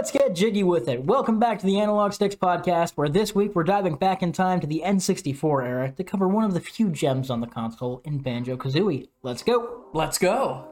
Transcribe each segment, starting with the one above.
Let's get jiggy with it. Welcome back to the Analog Sticks podcast, where this week we're diving back in time to the N64 era to cover one of the few gems on the console in Banjo Kazooie. Let's go. Let's go.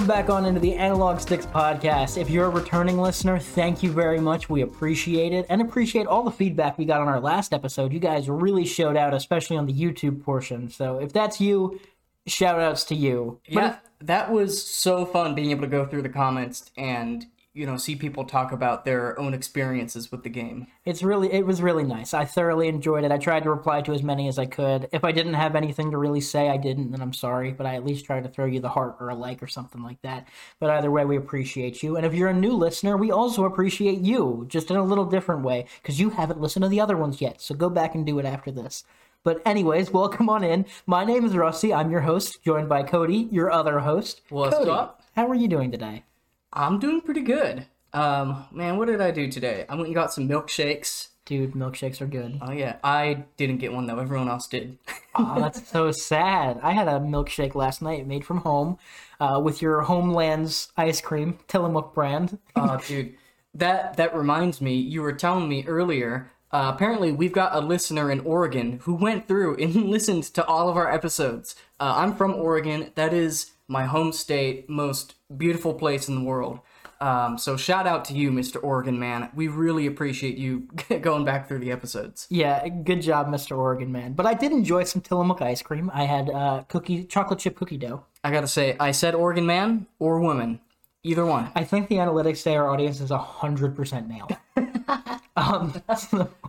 Welcome back on into the Analog Sticks podcast. If you're a returning listener, thank you very much. We appreciate it and appreciate all the feedback we got on our last episode. You guys really showed out, especially on the YouTube portion. So if that's you, shout outs to you. Yeah, that was so fun being able to go through the comments and you know see people talk about their own experiences with the game. It's really it was really nice. I thoroughly enjoyed it. I tried to reply to as many as I could. If I didn't have anything to really say, I didn't, then I'm sorry, but I at least tried to throw you the heart or a like or something like that. But either way, we appreciate you. And if you're a new listener, we also appreciate you, just in a little different way because you haven't listened to the other ones yet. So go back and do it after this. But anyways, welcome on in. My name is Rusty. I'm your host, joined by Cody, your other host. What's Cody, up? How are you doing today? I'm doing pretty good. Um, man, what did I do today? I went and got some milkshakes. Dude, milkshakes are good. Oh yeah, I didn't get one though. Everyone else did. Oh, that's so sad. I had a milkshake last night made from home uh, with your Homelands ice cream, Tillamook brand. Oh, dude, that that reminds me. You were telling me earlier. Uh, apparently, we've got a listener in Oregon who went through and listened to all of our episodes. Uh, I'm from Oregon. That is my home state, most beautiful place in the world. Um, so shout out to you, Mr. Oregon man. We really appreciate you going back through the episodes. Yeah, good job, Mr. Oregon man. But I did enjoy some Tillamook ice cream. I had uh, cookie, chocolate chip cookie dough. I gotta say, I said Oregon man or woman, either one. I think the analytics say our audience is hundred percent male. um,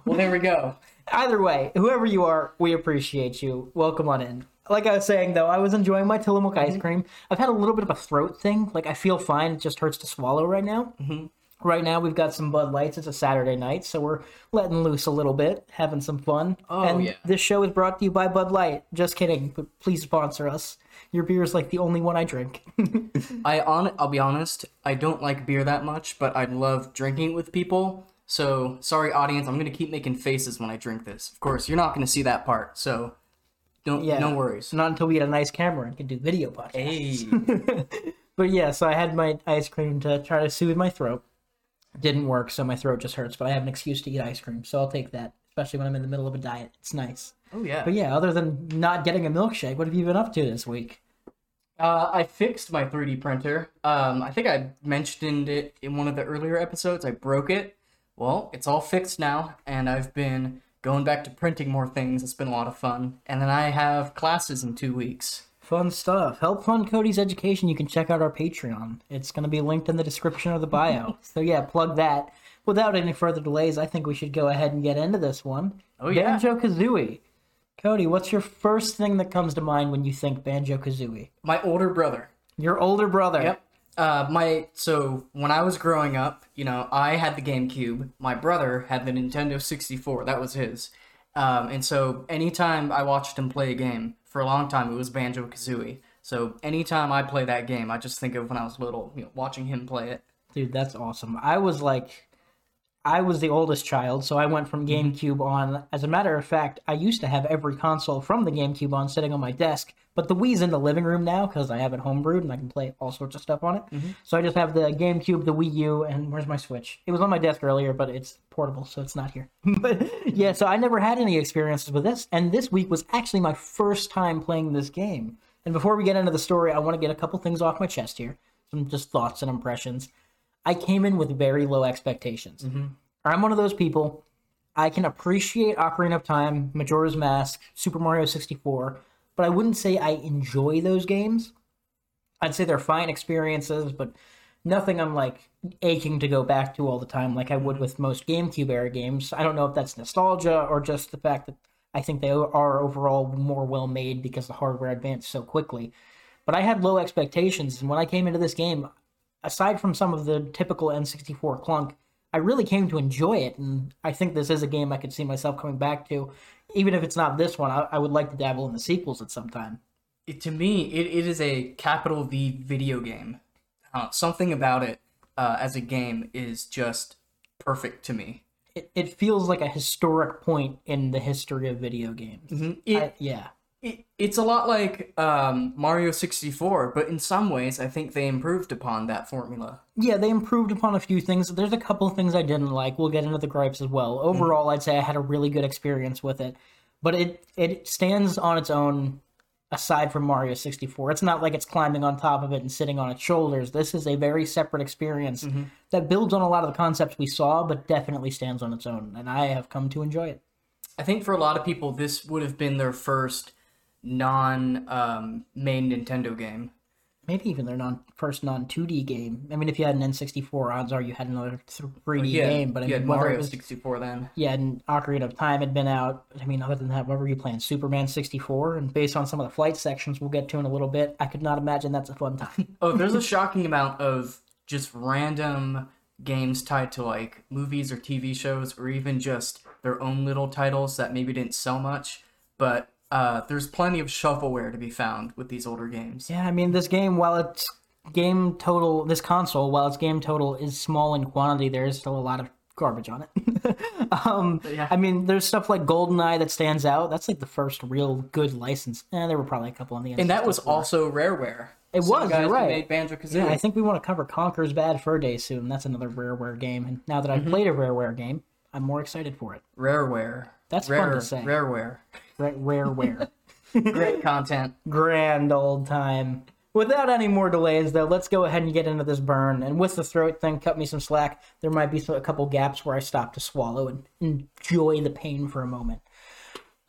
Well, there we go. either way, whoever you are, we appreciate you. Welcome on in. Like I was saying though, I was enjoying my Tillamook ice cream. I've had a little bit of a throat thing. Like I feel fine. It just hurts to swallow right now. Mm-hmm. Right now we've got some Bud Lights. It's a Saturday night, so we're letting loose a little bit, having some fun. Oh, and yeah. this show is brought to you by Bud Light. Just kidding, but please sponsor us. Your beer is like the only one I drink. I on I'll be honest, I don't like beer that much, but I love drinking it with people. So sorry, audience, I'm gonna keep making faces when I drink this. Of course, you're not gonna see that part, so don't Yeah. no worries. Not until we get a nice camera and can do video podcasts. Hey, But yeah, so I had my ice cream to try to soothe my throat. Didn't work, so my throat just hurts. But I have an excuse to eat ice cream, so I'll take that. Especially when I'm in the middle of a diet, it's nice. oh yeah. But yeah, other than not getting a milkshake, what have you been up to this week? Uh, I fixed my 3D printer. Um, I think I mentioned it in one of the earlier episodes. I broke it. Well, it's all fixed now, and I've been going back to printing more things. It's been a lot of fun. And then I have classes in two weeks. Fun stuff. Help fund Cody's education. You can check out our Patreon. It's going to be linked in the description of the bio. so yeah, plug that. Without any further delays, I think we should go ahead and get into this one. Oh, yeah. Banjo Kazooie. Cody, what's your first thing that comes to mind when you think Banjo Kazooie? My older brother. Your older brother. Yep. Uh, my so when I was growing up, you know, I had the GameCube. My brother had the Nintendo 64. That was his. Um, and so anytime I watched him play a game, for a long time it was Banjo Kazooie. So anytime I play that game, I just think of when I was little, you know, watching him play it. Dude, that's awesome. I was like, I was the oldest child, so I went from mm-hmm. GameCube on. As a matter of fact, I used to have every console from the GameCube on sitting on my desk, but the Wii's in the living room now because I have it homebrewed and I can play all sorts of stuff on it. Mm-hmm. So I just have the GameCube, the Wii U, and where's my Switch? It was on my desk earlier, but it's portable, so it's not here. but yeah, so I never had any experiences with this, and this week was actually my first time playing this game. And before we get into the story, I want to get a couple things off my chest here, some just thoughts and impressions. I came in with very low expectations. Mm-hmm. I'm one of those people. I can appreciate Ocarina of Time, Majora's Mask, Super Mario 64, but I wouldn't say I enjoy those games. I'd say they're fine experiences, but nothing I'm like aching to go back to all the time like I would mm-hmm. with most GameCube era games. I don't know if that's nostalgia or just the fact that I think they are overall more well made because the hardware advanced so quickly. But I had low expectations, and when I came into this game, aside from some of the typical N64 clunk, I really came to enjoy it, and I think this is a game I could see myself coming back to, even if it's not this one. I, I would like to dabble in the sequels at some time. It, to me, it, it is a capital V video game. Uh, something about it uh, as a game is just perfect to me. It, it feels like a historic point in the history of video games. It, I- yeah. It, it's a lot like um, Mario 64, but in some ways, I think they improved upon that formula. Yeah, they improved upon a few things. There's a couple of things I didn't like. We'll get into the gripes as well. Overall, I'd say I had a really good experience with it, but it it stands on its own. Aside from Mario 64, it's not like it's climbing on top of it and sitting on its shoulders. This is a very separate experience that builds on a lot of the concepts we saw, but definitely stands on its own. And I have come to enjoy it. I think for a lot of people, this would have been their first non um, main Nintendo game. Maybe even their non first non 2D game. I mean, if you had an N64, odds are you had another 3D Yeah, game. But I you mean, had Mario was 64 then. yeah, and Ocarina of Time had been out. I mean, other than that, what were you playing? Superman 64? And based on some of the flight sections we'll get to in a little bit, I could not imagine that's a fun time. Oh, there's a shocking amount of just random games tied to like movies or TV shows, or even just their own little titles that maybe didn't sell much. But uh, there's plenty of shovelware to be found with these older games. yeah, I mean, this game, while its game total, this console, while its game total is small in quantity, there is still a lot of garbage on it. um, Yeah. I mean, there's stuff like GoldenEye that stands out. That's like the first real good license. Eh, there were probably a couple on the end. And that was also Rareware. It Same was, guys right. Made Banjo Kazooie. Yeah, I think we want to cover Conker's Bad Fur Day soon. That's another Rareware game. And now that I've played a Rareware game, I'm more excited for it. Rareware. That's fun to say. Rareware. Ra- Rareware. Great content. Grand old time. Without any more delays, though, let's go ahead and get into this burn. And with the throat thing, cut me some slack. There might be a couple gaps where I stop to swallow and enjoy the pain for a moment.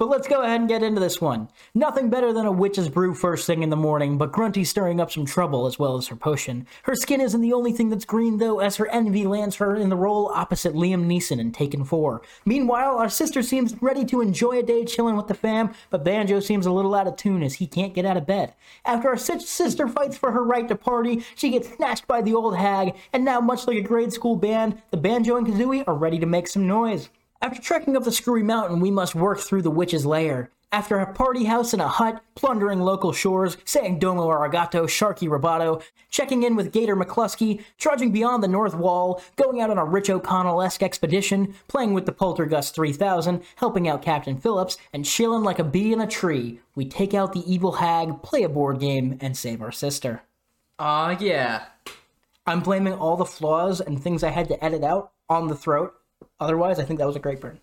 But let's go ahead and get into this one. Nothing better than a witch's brew first thing in the morning, but Grunty's stirring up some trouble as well as her potion. Her skin isn't the only thing that's green, though, as her envy lands her in the role opposite Liam Neeson in Taken 4. Meanwhile, our sister seems ready to enjoy a day chilling with the fam, but Banjo seems a little out of tune as he can't get out of bed. After our si- sister fights for her right to party, she gets snatched by the old hag, and now, much like a grade school band, the Banjo and Kazooie are ready to make some noise. After trekking up the screwy mountain, we must work through the witch's lair. After a party house and a hut, plundering local shores, saying Domo Arigato, Sharky Roboto, checking in with Gator McCluskey, trudging beyond the North Wall, going out on a Rick O'Connell-esque expedition, playing with the Poltergust 3000, helping out Captain Phillips, and chilling like a bee in a tree, we take out the evil hag, play a board game, and save our sister. Aw, yeah. I'm blaming all the flaws and things I had to edit out on the throat. Otherwise, I think that was a great burn.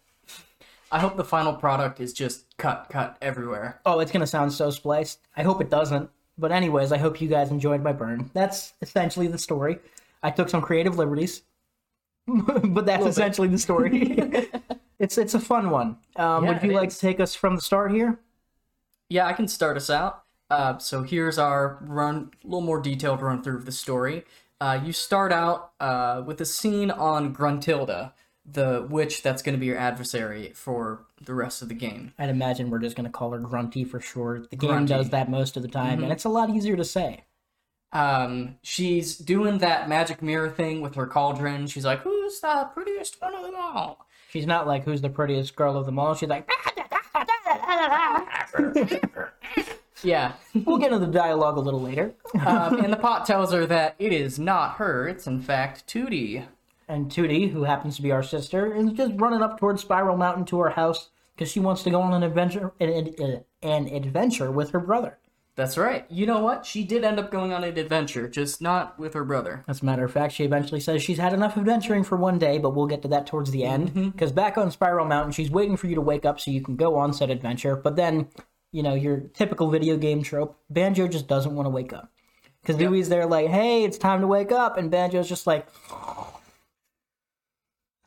I hope the final product is just cut, cut everywhere. Oh, it's gonna sound so spliced. I hope it doesn't. But anyways, I hope you guys enjoyed my burn. That's essentially the story. I took some creative liberties, but that's essentially the story. it's it's a fun one. Um, Yeah, would you like is. to take us from the start here? Yeah, I can start us out. Uh, so here's our run, a little more detailed run through of the story. Uh, you start out uh, with a scene on Gruntilda, the witch that's going to be your adversary for the rest of the game. I'd imagine we're just gonna call her Grunty for short. The game Grunty. does that most of the time, Mm-hmm. and it's a lot easier to say. Um, she's doing that magic mirror thing with her cauldron. She's like, "Who's the prettiest one of them all?" She's not like who's the prettiest girl of them all. She's like, Yeah. we'll get into the dialogue a little later. um, and the pot tells her that it is not her; it's in fact Tooty. And Tooty, who happens to be our sister, is just running up towards Spiral Mountain to her house because she wants to go on an adventure, an, an, uh, an adventure with her brother. That's right. You know what? She did end up going on an adventure, just not with her brother. As a matter of fact, she eventually says she's had enough adventuring for one day, but we'll get to that towards the end. Mm-hmm. Because back on Spiral Mountain, she's waiting for you to wake up so you can go on said adventure. But then, you know, your typical video game trope, Banjo just doesn't want to wake up. Because Dewey's there like, hey, it's time to wake up. And Banjo's just like,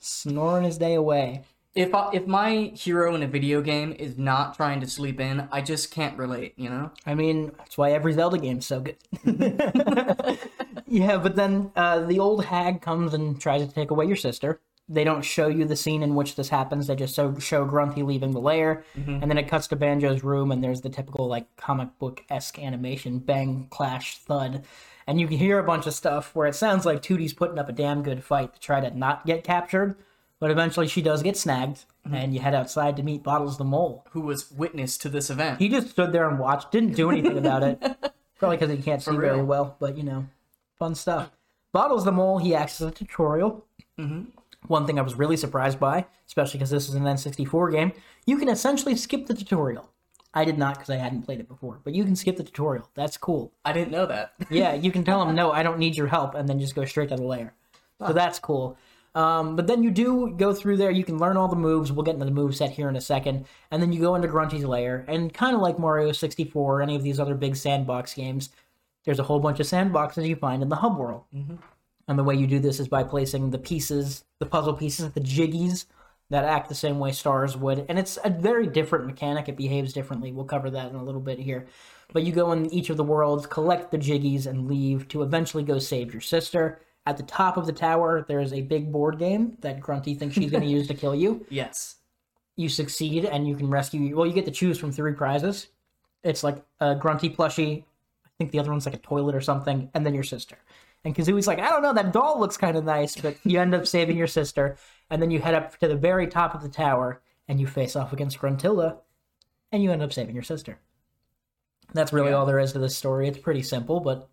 snoring his day away. If I, if my hero in a video game is not trying to sleep in, I just can't relate. You know? I mean, that's why every Zelda game's so good. yeah, but then uh, the old hag comes and tries to take away your sister. they don't show you the scene in which this happens. They just show, show Grunty leaving the lair, and then it cuts to Banjo's room, and there's the typical like comic book esque animation: bang, clash, thud, and you can hear a bunch of stuff where it sounds like Tooty's putting up a damn good fight to try to not get captured, but eventually she does get snagged, mm-hmm. and you head outside to meet Bottles the mole. Who was witness to this event? He just stood there and watched, didn't do anything about it. Probably because he can't see very well, but you know, fun stuff. Bottles the mole, he acts as a tutorial. Mm-hmm. One thing I was really surprised by, especially because this is an N64 game, you can essentially skip the tutorial. I did not because I hadn't played it before, but you can skip the tutorial. That's cool. I didn't know that. Yeah, you can tell them no, I don't need your help, and then just go straight to the lair. So that's cool. Um, but then you do go through there. You can learn all the moves. We'll get into the move set here in a second. And then you go into Grunty's lair. And kind of like Mario 64 or any of these other big sandbox games, there's a whole bunch of sandboxes you find in the hub world. And the way you do this is by placing the pieces, the puzzle pieces, the jiggies that act the same way stars would. And it's a very different mechanic. It behaves differently. We'll cover that in a little bit here. But you go in each of the worlds, collect the jiggies, and leave to eventually go save your sister. At the top of the tower, there's a big board game that Grunty thinks she's going to use to kill you. yes. You succeed, and you can rescue. Well, you get to choose from three prizes. It's like a Grunty plushie. I think the other one's like a toilet or something, and then your sister. And Kazooie's like, I don't know, that doll looks kind of nice, but you end up saving your sister, and then you head up to the very top of the tower, and you face off against Gruntilda, and you end up saving your sister. That's really Yeah. all there is to this story. It's pretty simple, but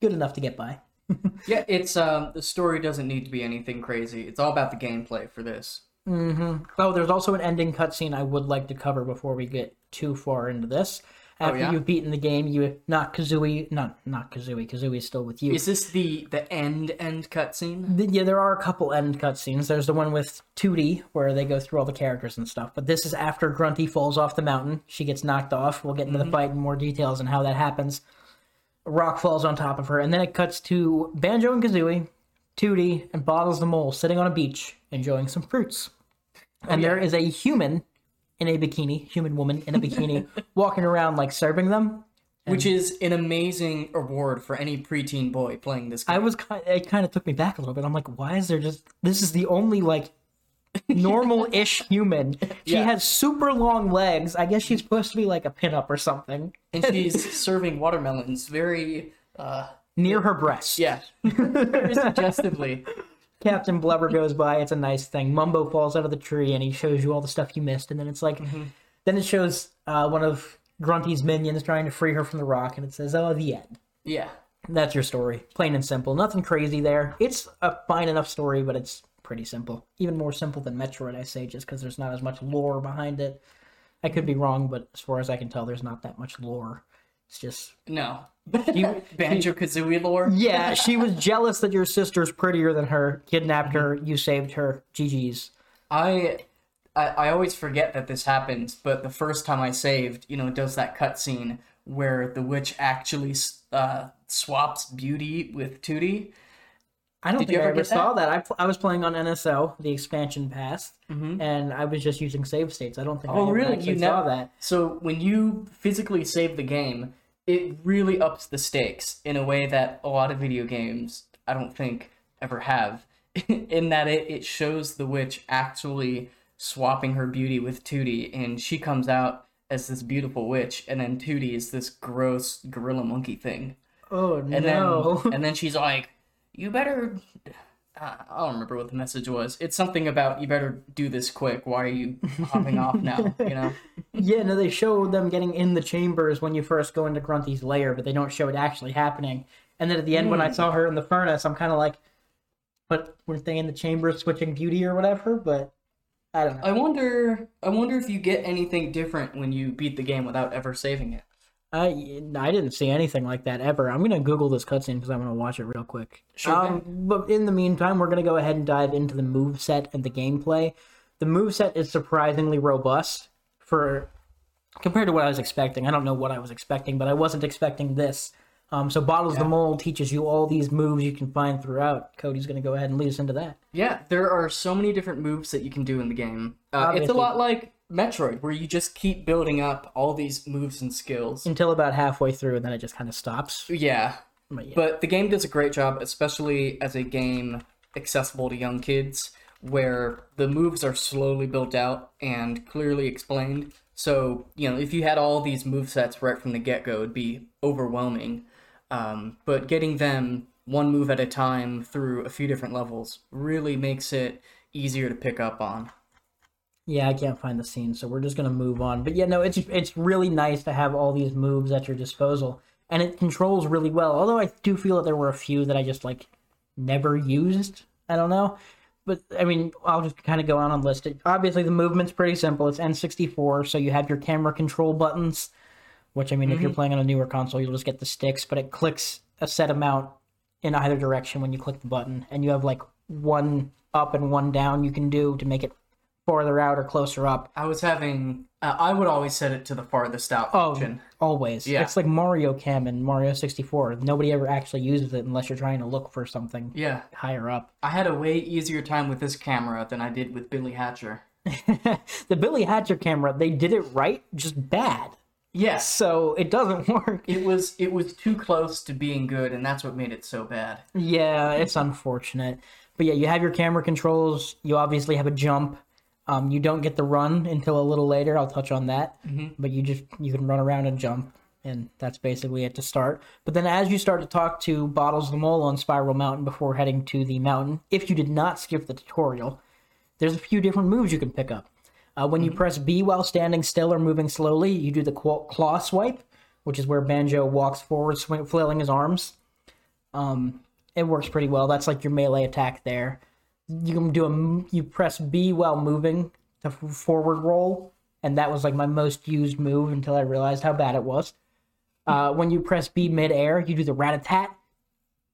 good enough to get by. Yeah, it's um the story doesn't need to be anything crazy. It's all about the gameplay for this. Oh, there's also an ending cutscene I would like to cover before we get too far into this. Oh, after yeah? you've beaten the game, you not Kazooie, not not Kazooie. Kazooie's still with you. Is this the the end end cutscene? Th- Yeah, there are a couple end cutscenes. There's the one with Tooty where they go through all the characters and stuff. But this is after Grunty falls off the mountain. She gets knocked off. We'll get into the mm-hmm. fight in more details and how that happens. A rock falls on top of her, and then it cuts to Banjo and Kazooie, Tooty, and Bottles the Mole sitting on a beach enjoying some fruits. And oh, there is a human in a bikini, human woman in a bikini, walking around like serving them. Which is an amazing award for any preteen boy playing this game. I was kind. It kind of took me back a little bit. I'm like, why is there just? This is the only like normal-ish human. She Yeah. has super long legs. I guess she's supposed to be like a pinup or something. and she's serving watermelons very uh Near her breast. yeah. very suggestively. Captain Blubber goes by. It's a nice thing. Mumbo falls out of the tree and he shows you all the stuff you missed. And then it's like, Mm-hmm. then it shows uh, one of Grunty's minions trying to free her from the rock, and it says, "Oh, the end." Yeah. That's your story. Plain and simple. Nothing crazy there. It's a fine enough story, but it's pretty simple. Even more simple than Metroid, I say, just because there's not as much lore behind it. I could be wrong, but as far as I can tell, there's not that much lore. It's just. No. Banjo Kazooie lore? yeah, she was jealous that your sister's prettier than her, kidnapped her, you saved her. GG's. I, I I always forget that this happens, but the first time I saved, you know, it does that cutscene where the witch actually uh, swaps beauty with Tooty. I don't Did you think I ever ever saw that. I, pl- I was playing on NSO, the expansion pass, and I was just using save states. I don't think Mm-hmm. Oh, ever really? You saw never- that. So when you physically save the game, it really ups the stakes in a way that a lot of video games I don't think ever have. in that it, it shows the witch actually swapping her beauty with Tooty, and she comes out as this beautiful witch, and then Tooty is this gross gorilla monkey thing. Oh, And no. then and then she's like, "You better." Uh, I don't remember what the message was. It's something about you better do this quick. Why are you hopping off now? You know. Yeah, no, they show them getting in the chambers when you first go into Grunty's lair, but they don't show it actually happening. And then at the end, when I saw her in the furnace, I'm kind of like, but weren't they in the chambers switching beauty or whatever? But I don't know. I wonder. I wonder if you get anything different when you beat the game without ever saving it. I I didn't see anything like that ever. I'm gonna Google this cutscene because I want to watch it real quick. Sure Um, but in the meantime, we're gonna go ahead and dive into the move set and the gameplay. The move set is surprisingly robust for compared to what I was expecting. I don't know what I was expecting, but I wasn't expecting this. Um, so Bottles the Mole teaches you all these moves you can find throughout. Cody's gonna go ahead and lead us into that. Yeah, there are so many different moves that you can do in the game. Uh, it's a lot like Metroid, where you just keep building up all these moves and skills. Until about halfway through, and then it just kind of stops. Yeah, But yeah. but the game does a great job, especially as a game accessible to young kids, where the moves are slowly built out and clearly explained. So, you know, if you had all these move sets right from the get go, it'd be overwhelming. Um, but getting them one move at a time through a few different levels really makes it easier to pick up on. Yeah, I can't find the scene, so we're just gonna move on. But yeah, no, it's it's really nice to have all these moves at your disposal, and it controls really well. Although I do feel that there were a few that I just like never used. I don't know, but I mean, I'll just kind of go on and list it. Obviously, the movement's pretty simple. It's N64, so you have your camera control buttons, which I mean, if you're playing on a newer console, you'll just get the sticks, but it clicks a set amount in either direction when you click the button, and you have like one up and one down you can do to make it farther out or closer up. I was having, uh, I would always set it to the farthest out Oh, option. always. Yeah. It's like Mario Cam and Mario 64. Nobody ever actually uses it unless you're trying to look for something Yeah, higher up. I had a way easier time with this camera than I did with Billy Hatcher. the Billy Hatcher camera, they did it right, just bad. Yes, So it doesn't work. it was it was too close to being good, and that's what made it so bad. Yeah, it's unfortunate. But yeah, you have your camera controls. You obviously have a jump. Um, you don't get the run until a little later. I'll touch on that. But you just you can run around and jump, and that's basically it to start. But then as you start to talk to Bottles the Mole on Spiral Mountain before heading to the mountain, if you did not skip the tutorial, there's a few different moves you can pick up. Uh, when you press B while standing still or moving slowly, you do the claw claw swipe, which is where Banjo walks forward, swing, flailing his arms it works pretty well. That's like your melee attack there. You can do a you press B while moving to f- forward roll, and that was like my most used move until I realized how bad it was. Uh, when you press B mid air, you do the rat a tat,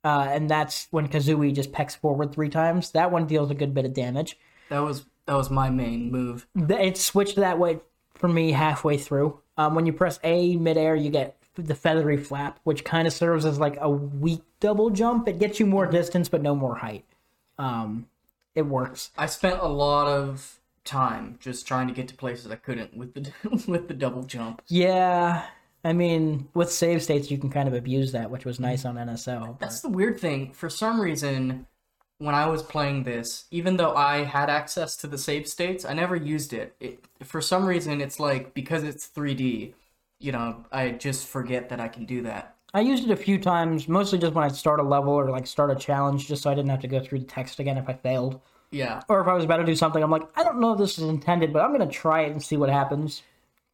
uh, and that's when Kazooie just pecks forward three times. That one deals a good bit of damage. That was that was my main move. It switched that way for me halfway through. Um, when you press A midair, you get the feathery flap, which kind of serves as like a weak double jump. It gets you more distance, but no more height. Um, it works. I spent a lot of time just trying to get to places I couldn't with the with the double jump. Yeah, I mean, with save states, you can kind of abuse that, which was nice on NSO. but- That's the weird thing. For some reason, when I was playing this, even though I had access to the save states, I never used it. it for some reason, it's like because it's 3D, you know, I just forget that I can do that. I used it a few times, mostly just when I'd start a level or like start a challenge, just so I didn't have to go through the text again if I failed. Yeah, Or if I was about to do something, I'm like, I don't know if this is intended, but I'm gonna try it and see what happens.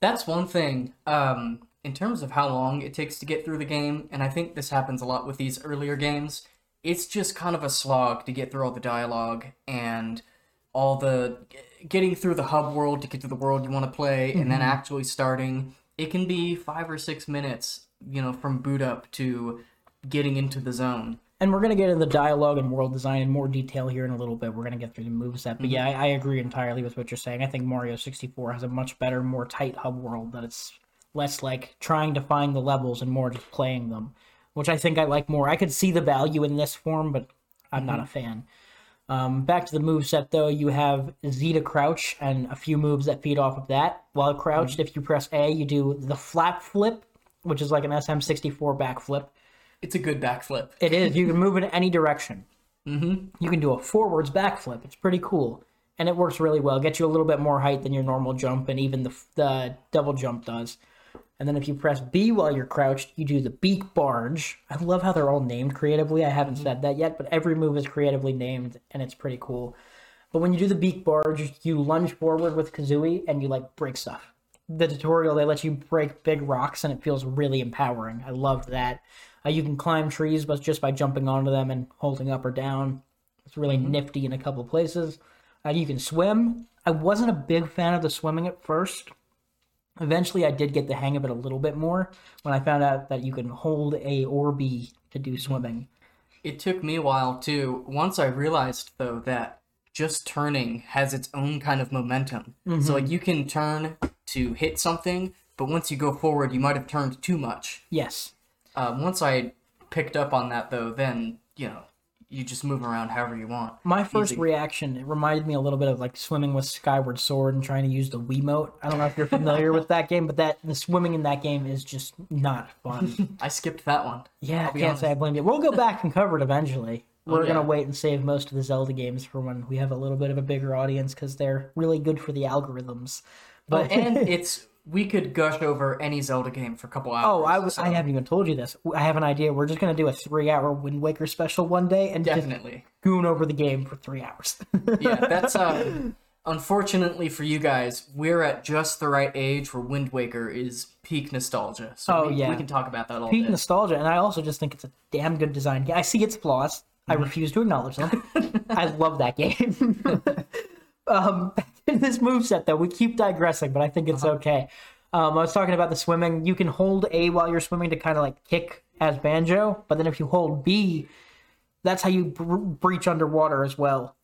that's one thing. Um, in terms of how long it takes to get through the game, and I think this happens a lot with these earlier games, it's just kind of a slog to get through all the dialogue and all the getting through the hub world to get to the world you want to play, and then mm-hmm. actually starting. It can be five or six minutes, you know, from boot up to getting into the zone. And we're gonna get into the dialogue and world design in more detail here in a little bit. We're gonna get through the moveset. But mm-hmm. yeah, I, I agree entirely with what you're saying. I think Mario 64 has a much better, more tight hub world that it's less like trying to find the levels and more just playing them. Which I think I like more. I could see the value in this form, but I'm not a fan. Um, back to the move set though, you have Z to crouch and a few moves that feed off of that. While crouched, if you press A, you do the flap flip, which is like an SM64 backflip. It's a good backflip. It is. You can move in any direction. Mm-hmm. You can do a forwards backflip. It's pretty cool, and it works really well. Gets you a little bit more height than your normal jump, and even the the double jump does. And then if you press B while you're crouched, you do the beak barge. I love how they're all named creatively. I haven't said that yet, but every move is creatively named, and it's pretty cool. But when you do the beak barge, you lunge forward with Kazooie and you like break stuff. The tutorial they let you break big rocks and it feels really empowering. I loved that. Uh, you can climb trees, but just by jumping onto them and holding up or down. It's really nifty in a couple places. Uh, you can swim. I wasn't a big fan of the swimming at first. Eventually, I did get the hang of it a little bit more when I found out that you can hold a Orby to do swimming. It took me a while too. Once I realized though that just turning has its own kind of momentum. So like you can turn to hit something, but once you go forward, you might have turned too much. Yes. Um, once I picked up on that though, then you know you just move around however you want. My first Easy. reaction, it reminded me a little bit of like swimming with Skyward Sword and trying to use the Wiimote. I don't know if you're familiar with that game, but that the swimming in that game is just not fun. I skipped that one. Yeah, I can't say I blame you. We'll go back and cover it eventually. Oh, we're yeah. gonna wait and save most of the Zelda games for when we have a little bit of a bigger audience because they're really good for the algorithms. But But and it's we could gush over any Zelda game for a couple hours. oh, I was so I haven't even told you this. I have an idea. We're just gonna do a three-hour Wind Waker special one day and just definitely. goon over the game for three hours. Yeah, that's uh unfortunately for you guys, we're at just the right age where Wind Waker is peak nostalgia. So Oh, we, yeah. we can talk about that all peak day. nostalgia, and I also just think it's a damn good design. I see its flaws. I Mm-hmm. refuse to acknowledge them. I love that game. um, in this moveset, though, we keep digressing, but I think Uh-huh. it's okay. Um, I was talking about the swimming. You can hold A while you're swimming to kind of like kick as Banjo, but then if you hold B, that's how you br- breach underwater as well.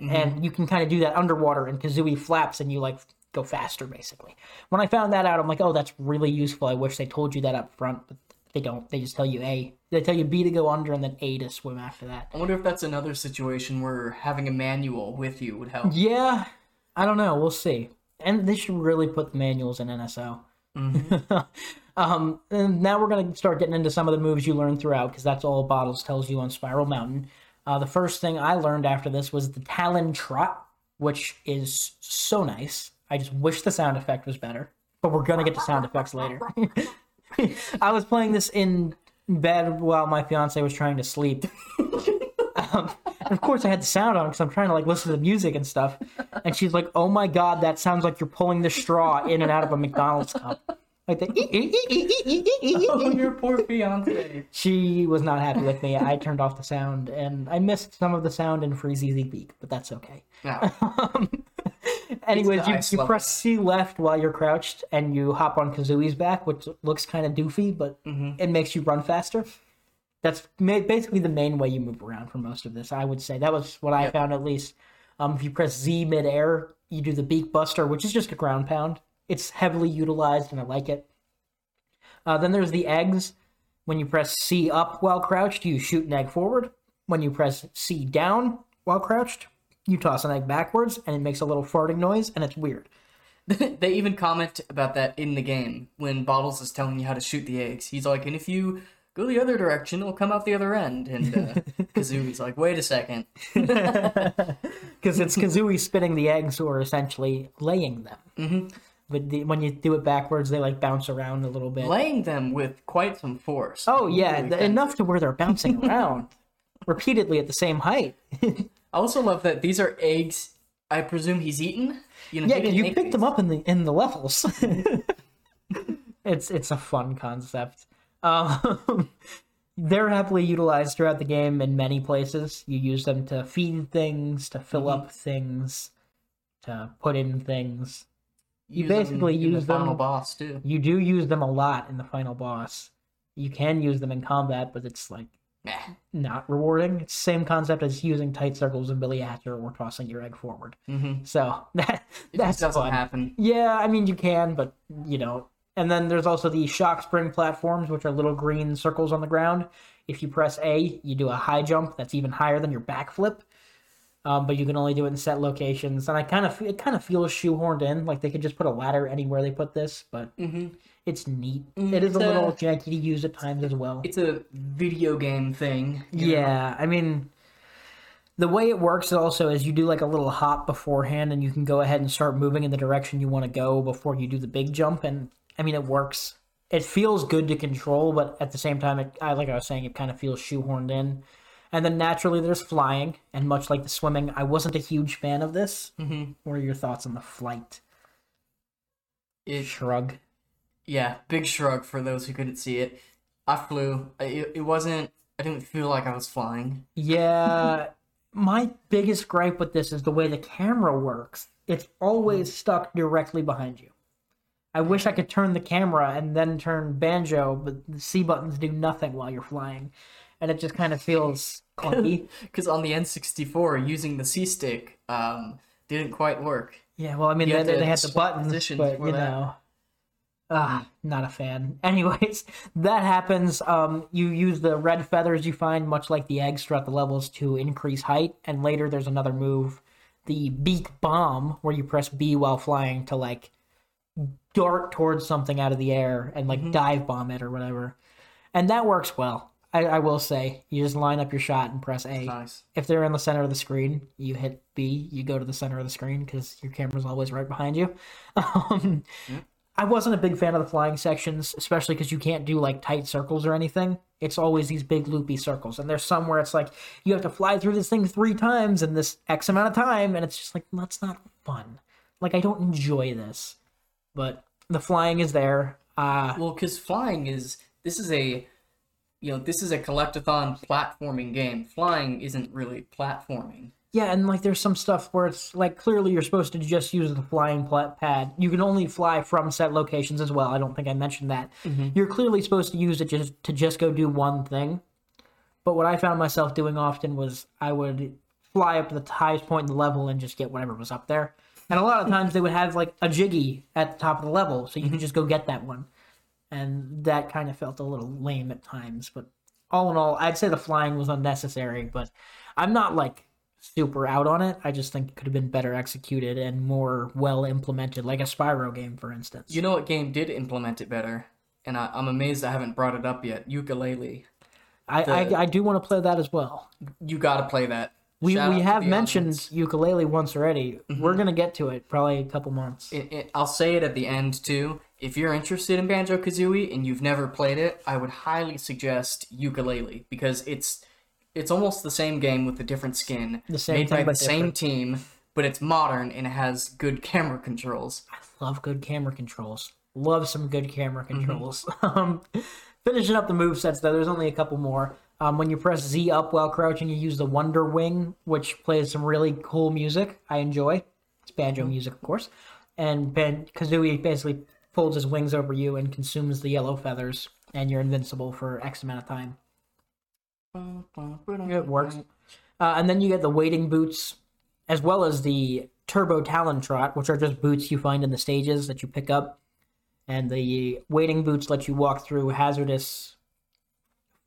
Mm-hmm. And you can kind of do that underwater, and Kazooie flaps, and you like go faster basically. When I found that out, I'm like, oh, that's really useful. I wish they told you that up front, but they don't. They just tell you A. They tell you B to go under, and then A to swim after that. I wonder if that's another situation where having a manual with you would help. Yeah, I don't know. We'll see. And they should really put the manuals in NSO. um, and now we're gonna start getting into some of the moves you learn throughout, because that's all Bottles tells you on Spiral Mountain. Uh, the first thing I learned after this was the Talon Trot, which is so nice. I just wish the sound effect was better, but we're gonna get to sound effects later. I was playing this in bed while my fiance was trying to sleep. Um, and of course, I had the sound on because I'm trying to like listen to the music and stuff. And she's like, "Oh my god, that sounds like you're pulling the straw in and out of a McDonald's cup." Like the. Oh, your poor fiance. She was not happy with me. I turned off the sound, and I missed some of the sound in Freezeezy Peak, but that's okay. No. Anyways, you, you press C left while you're crouched, and you hop on Kazooie's back, which looks kind of doofy, but Mm-hmm. it makes you run faster. That's basically the main way you move around for most of this. I would say that was what I Yep. found at least. Um, if you press Z midair, you do the Beak Buster, which is just a ground pound. It's heavily utilized, and I like it. Uh, then there's the eggs. When you press C up while crouched, you shoot an egg forward. When you press C down while crouched, you toss an egg backwards, and it makes a little farting noise, and it's weird. they even comment about that in the game when Bottles is telling you how to shoot the eggs. He's like, and if you go the other direction, it'll come out the other end. And uh, Kazooie's like, wait a second. Because it's Kazooie spinning the eggs, or essentially laying them. Mm-hmm. But the, when you do it backwards, they like bounce around a little bit. Laying them with quite some force. oh yeah, Really th- enough to where they're bouncing around repeatedly at the same height. I also love that these are eggs. I presume he's eaten. You know, Yeah, he 'cause didn't you picked these. them up in the in the levels. it's it's a fun concept. Um, they're happily utilized throughout the game in many places. You use them to feed things, to fill Mm-hmm. up things, to put in things. you Use them basically in use the final them- boss too. You do use them a lot in the final boss. You can use them in combat, but it's like Meh. not rewarding. It's the same concept as using tight circles in Billy Hatcher or tossing your egg forward. Mm-hmm. So that just doesn't fun. happen. Yeah, I mean you can, but you know. And then there's also the shock spring platforms, which are little green circles on the ground. If you press A, you do a high jump that's even higher than your backflip. Um, but you can only do it in set locations, and I kind of it kind of feels shoehorned in. Like they could just put a ladder anywhere they put this, but Mm-hmm. it's neat. It is a little janky to use at times as well. It's a video game thing. you know? Yeah, I mean, the way it works also is you do like a little hop beforehand, and you can go ahead and start moving in the direction you want to go before you do the big jump. And I mean, it works. It feels good to control, but at the same time, it, I like I was saying, it kind of feels shoehorned in. And then naturally, there's flying, and much like the swimming, I wasn't a huge fan of this. Mhm. What are your thoughts on the flight? It, Shrug. yeah, big shrug for those who couldn't see it. I flew. It, it wasn't. I didn't feel like I was flying. Yeah, my biggest gripe with this is the way the camera works. It's always stuck directly behind you. I wish I could turn the camera and then turn banjo, but the C buttons do nothing while you're flying, and it just kind of feels clunky. Because on the N64, using the C stick um, didn't quite work. yeah, well, I mean, they, they had the buttons, but you that. know, ah, not a fan. Anyways, that happens. Um, you use the red feathers you find, much like the eggs throughout the levels, to increase height, and later there's another move, the beak bomb, where you press B while flying to like dart towards something out of the air and Mm-hmm. like dive bomb it or whatever, and that works well. I, I will say, you just line up your shot and press A. Nice. If they're in the center of the screen, you hit B. You go to the center of the screen because your camera's always right behind you. Um, I wasn't a big fan of the flying sections, especially because you can't do like tight circles or anything. It's always these big loopy circles, and there's some where it's like you have to fly through this thing three times in this X amount of time, and it's just like that's not fun. Like I don't enjoy this, but the flying is there. Uh, Well, because flying is this is a you know this is a collectathon platforming game. Flying isn't really platforming. Yeah, and like there's some stuff where it's like clearly you're supposed to just use the flying pad. You can only fly from set locations as well. I don't think I mentioned that. You're clearly supposed to use it just to just go do one thing. But what I found myself doing often was I would fly up to the highest point in the level and just get whatever was up there. And a lot of mm. times they would have like a jiggy at the top of the level, so you could mm-hmm. just go get that one. And that kind of felt a little lame at times. But all in all, I'd say the flying was unnecessary. But I'm not like super out on it. I just think it could have been better executed and more well implemented, like a Spyro game, for instance. You know what game did implement it better? And I, I'm amazed I haven't brought it up yet. Yooka-Laylee. I, the- I I do want to play that as well. You got to play that. We Shout we have mentioned audience. Mm-hmm. Yooka-Laylee once already. We're gonna get to it probably a couple months. It, it, I'll say it at the end too. If you're interested in Banjo Kazooie and you've never played it, I would highly suggest Yooka-Laylee because it's it's almost the same game with a different skin, The same made by the same different. team, but it's modern and it has good camera controls. I love good camera controls. Love some good camera Mm-hmm. controls. um, finishing up the move sets though, there's only a couple more. Um, when you press Z up while crouching, you use the Wonder Wing, which plays some really cool music. I enjoy. It's banjo Mm-hmm. music, of course. And Ben Kazooie basically folds his wings over you and consumes the yellow feathers, and you're invincible for X amount of time. It works. Uh, and then you get the wading boots, as well as the Turbo Talon Trot, which are just boots you find in the stages that you pick up. And the wading boots let you walk through hazardous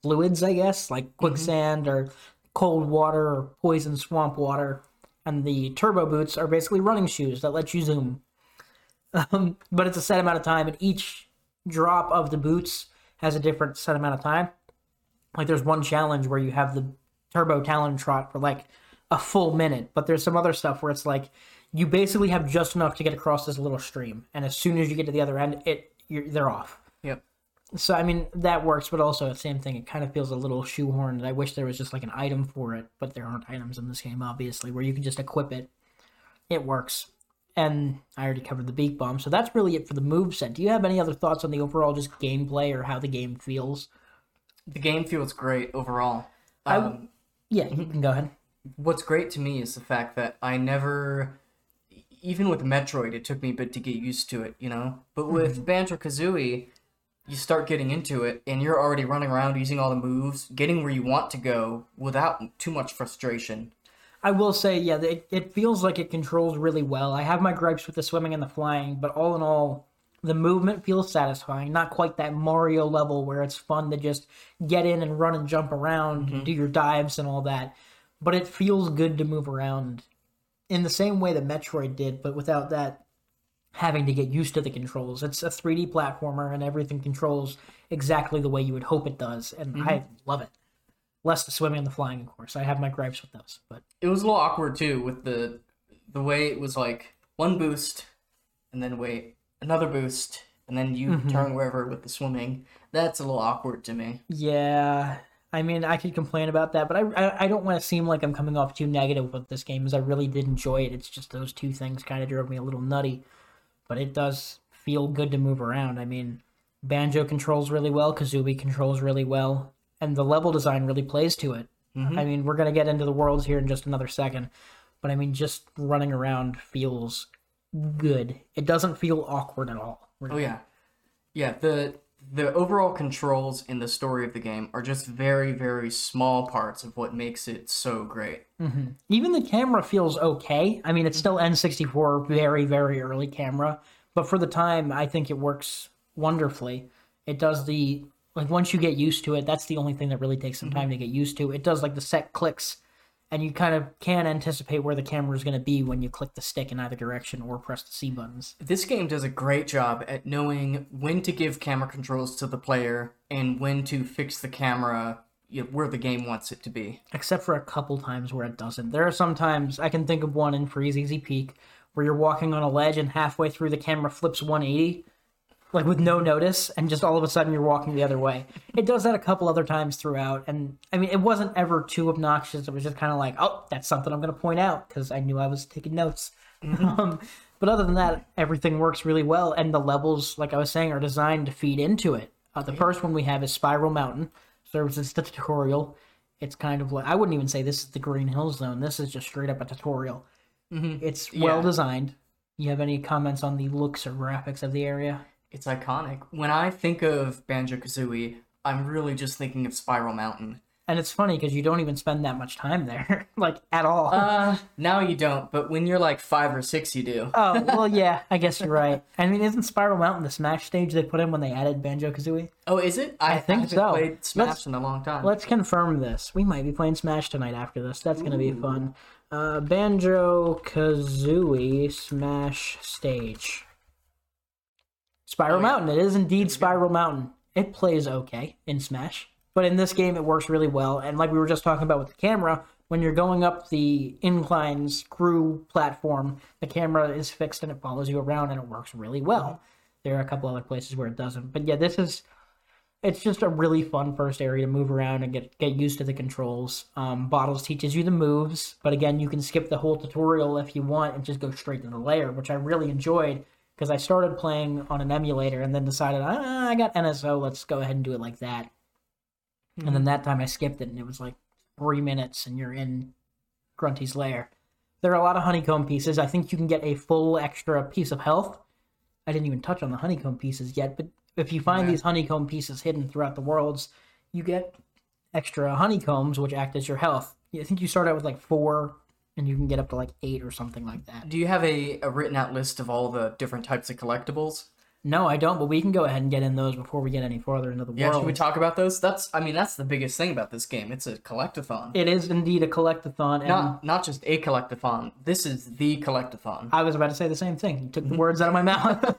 fluids, I guess, like quicksand or cold water or poison swamp water. And the turbo boots are basically running shoes that let you zoom. Um, but it's a set amount of time, and each drop of the boots has a different set amount of time. Like there's one challenge where you have the turbo talon trot for like a full minute, but there's some other stuff where it's like you basically have just enough to get across this little stream, and as soon as you get to the other end, it you're, they're off. So I mean that works, but also the same thing. It kind of feels a little shoehorned. I wish there was just like an item for it, but there aren't items in this game, obviously, where you can just equip it. It works, and I already covered the beak bomb, so that's really it for the move set. Do you have any other thoughts on the overall just gameplay or how the game feels? The game feels great overall. Um, Yeah, you can go ahead. what's great to me is the fact that I never, even with Metroid, it took me a bit to get used to it, you know. But with Banjo Kazooie, you start getting into it, and you're already running around using all the moves, getting where you want to go without too much frustration. I will say, yeah, it, it feels like it controls really well. I have my gripes with the swimming and the flying, but all in all, the movement feels satisfying. Not quite that Mario level where it's fun to just get in and run and jump around and do your dives and all that, but it feels good to move around in the same way that Metroid did, but without that having to get used to the controls. It's a 3D platformer and everything controls exactly the way you would hope it does, and I mm-hmm. love it. Less the swimming and the flying, of course. I have my gripes with those, but It was a little awkward too with the the way it was like one boost, and then wait another boost, and then you mm-hmm. turn wherever with the swimming. That's a little awkward to me. Yeah, I mean, I could complain about that, but I I, I don't want to seem like I'm coming off too negative with this game, as I really did enjoy it. It's just those two things kind of drove me a little nutty, but it does feel good to move around. I mean, Banjo controls really well, Kazooie controls really well, and the level design really plays to it. Mm-hmm. I mean, we're gonna get into the worlds here in just another second, but I mean, just running around feels good. It doesn't feel awkward at all. Oh yeah, yeah. The the overall controls in the story of the game are just very very small parts of what makes it so great. Mm-hmm. even the camera feels okay. I mean, it's still N64, very, very early camera, but for the time, I think it works wonderfully. It does the, like, once you get used to it, that's the only thing that really takes some time mm-hmm. to get used to. It does, like, the set clicks, and you kind of can anticipate where the camera is going to be when you click the stick in either direction or press the C buttons. This game does a great job at knowing when to give camera controls to the player and when to fix the camera you know, where the game wants it to be. except for a couple times where it doesn't. There are some times I can think of one in Freezeezy Peak where you're walking on a ledge and halfway through the camera flips 180, like with no notice, and just all of a sudden you're walking the other way. It does that a couple other times throughout, and I mean it wasn't ever too obnoxious. It was just kind of like, oh, that's something I'm going to point out because I knew I was taking notes. Um, but other than that, everything works really well, and the levels, like I was saying, are designed to feed into it. Uh, the first one we have is Spiral Mountain. Serves as the tutorial. It's kind of like I wouldn't even say this is the Green Hill Zone. This is just straight up a tutorial. It's well Yeah. designed. You have any comments on the looks or graphics of the area? It's iconic. When I think of Banjo Kazooie, I'm really just thinking of Spiral Mountain. And it's funny because you don't even spend that much time there, like at all. Uh, now you don't, but when you're like five or six, you do. oh well, yeah, I guess you're right. I mean, isn't Spiral Mountain the Smash stage they put in when they added Banjo Kazooie? Oh, is it? I, think haven't so. played Smash Let's- in a long time. Let's confirm this. We might be playing Smash tonight after this. That's gonna be fun. Uh, Banjo Kazooie Smash stage. Spiral Oh, yeah. Mountain. It is indeed Spiral Mountain. It plays okay in Smash, but in this game it works really well. And like we were just talking about with the camera, when you're going up the incline screw platform, the camera is fixed and it follows you around and it works really well. There are a couple other places where it doesn't, but yeah, this is it's just a really fun first area to move around and get get used to the controls. Um, Bottles teaches you the moves, but again, you can skip the whole tutorial if you want and just go straight to the layer, which I really enjoyed because I started playing on an emulator and then decided ah, I got NSO, let's go ahead and do it like that. And then that time I skipped it and it was like three minutes and you're in Grunty's lair. There are a lot of honeycomb pieces. I think you can get a full extra piece of health. I didn't even touch on the honeycomb pieces yet, but if you find Yeah. these honeycomb pieces hidden throughout the worlds, you get extra honeycombs, which act as your health. I think you start out with like four, and you can get up to like eight or something like that. Do you have a, a written out list of all the different types of collectibles? No, I don't, but we can go ahead and get in those before we get any farther into the Yeah, world. should we talk about those? That's, I mean, that's the biggest thing about this game. It's a collectathon. it is indeed a collectathon, and not, not just a collectathon. This is the collectathon. I was about to say the same thing. You took the words out of my mouth.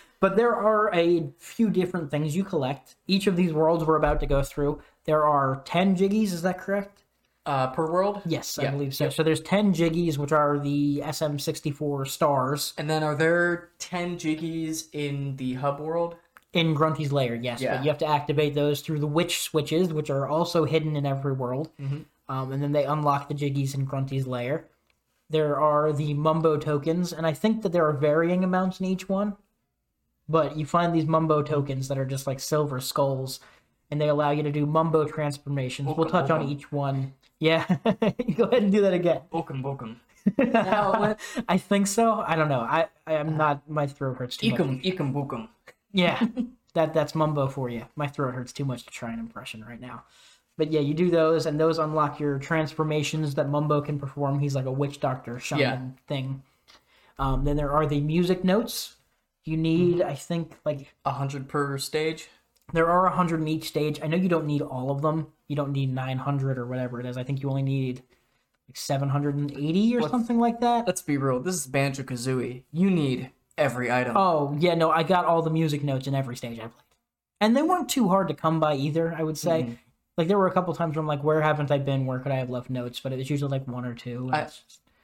but there are a few different things you collect. Each of these worlds we're about to go through, there are 10 jiggies, is that correct? Uh, per world? Yes, I Yeah, believe so. So there's 10 jiggies, which are the SM64 stars And then are there 10 jiggies in the hub world? in Grunty's lair, yes. Yeah. But you have to activate those through the witch switches, which are also hidden in every world. Mhm. Um, and then they unlock the jiggies in Grunty's lair. There are the Mumbo tokens, and I think that there are varying amounts in each one. But you find these Mumbo tokens that are just like silver skulls, and they allow you to do Mumbo transformations. we'll touch on each one. Yeah, go ahead and do that again. Bokum bokum. I think so. I don't know. I I am not. My throat hurts too much. Ikum, ikum bokum. Yeah, that that's mumbo for you. My throat hurts too much to try an impression right now. But yeah, you do those, and those unlock your transformations that Mumbo can perform. He's like a witch doctor shaman Yeah. thing. Um, then there are the music notes. You need, Mm-hmm. I think, like A hundred per stage. There are a hundred in each stage. I know you don't need all of them. You don't need nine hundred or whatever it is. I think you only need like seven hundred and eighty or Let's- something like that. Let's be real. This is Banjo Kazooie. You need every item. Oh yeah, no, I got all the music notes in every stage I played, and they weren't too hard to come by either. I would say, Mhm. like there were a couple times where I'm like, where haven't I been? Where could I have left notes? But it was usually like one or two. I-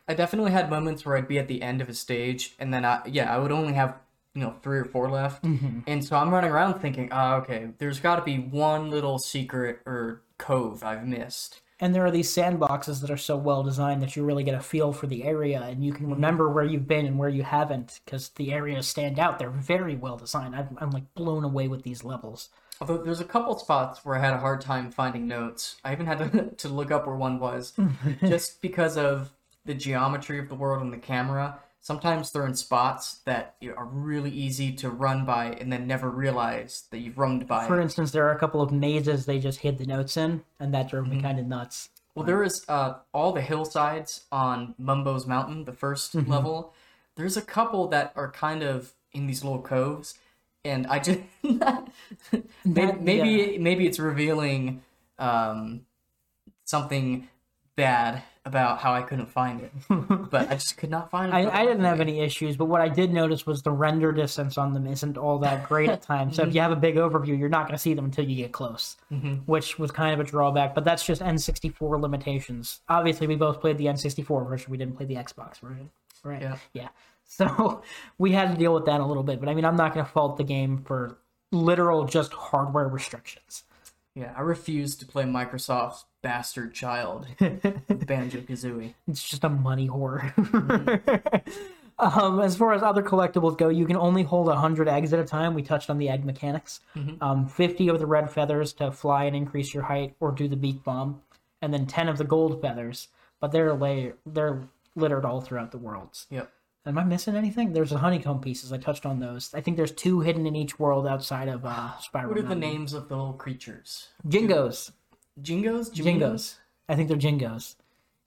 I definitely had moments where I'd be at the end of a stage, and then I, yeah, I would only have you know three or four left, Mhm. and so I'm running around thinking, oh, okay, there's got to be one little secret or cove I've missed. And there are these sandboxes that are so well designed that you really get a feel for the area, and you can remember where you've been and where you haven't, because the areas stand out. They're very well designed. I'm, I'm like blown away with these levels. Although there's a couple spots where I had a hard time finding notes. I even had to, to look up where one was, just because of the geometry of the world and the camera. Sometimes they're in spots that are really easy to run by and then never realize that you've run by. For instance, there are a couple of mazes they just hid the notes in, and that drove me kind of nuts. Well, there is uh, all the hillsides on Mumbo's Mountain, the 1st level. There's a couple that are kind of in these little coves, and I just maybe maybe, maybe it's revealing um, something bad about how I couldn't find it, but I just could not find it. I, I didn't have any issues, but what I did notice was the render distance on them isn't all that great at times. So if mm-hmm. you have a big overview, you're not going to see them until you get close, mm-hmm. which was kind of a drawback. But that's just N64 limitations. Obviously, we both played the N64 version. We didn't play the Xbox version, right? Yeah. Yeah. So we had to deal with that a little bit. But I mean, I'm not going to fault the game for literal just hardware restrictions. Yeah, I refuse to play Microsoft's bastard child, Banjo Kazooie. It's just a money whore. um, as far as other collectibles go, you can only hold 100 eggs at a time. We touched on the egg mechanics. Um, 50 of the red feathers to fly and increase your height or do the beak bomb. And then 10 of the gold feathers. But they're, lay- they're littered all throughout the worlds. Yep. Am I missing anything? There's the honeycomb pieces. I touched on those. I think there's two hidden in each world outside of uh, Spiral. What are the names of the little creatures? Jingos. Jingos? Jingos. I think they're Jingos.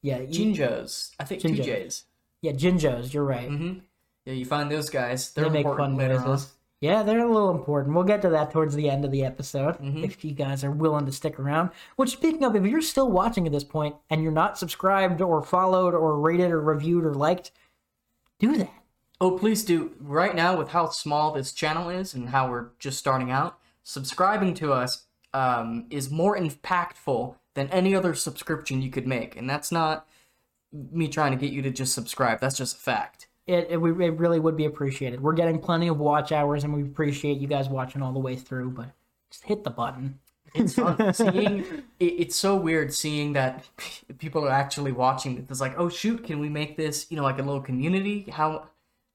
Yeah. you- Jinjos. I think two Jinjos. J's. yeah, Jinjos. You're right. Mm-hmm. Yeah, you find those guys. They're they make fun later noises. Yeah, they're a little important. We'll get to that towards the end of the episode Mm-hmm. if you guys are willing to stick around. Which, speaking of, if you're still watching at this point and you're not subscribed or followed or rated or reviewed or liked, do that. Oh, please do. Right now, with how small this channel is and how we're just starting out, subscribing to us um, is more impactful than any other subscription you could make. And that's not me trying to get you to just subscribe. That's just a fact. It, it, we- it really would be appreciated. We're getting plenty of watch hours and we appreciate you guys watching all the way through, but just hit the button. It's fun seeing. It, it's so weird seeing that people are actually watching it. It's like, oh shoot, can we make this, you know, like a little community? How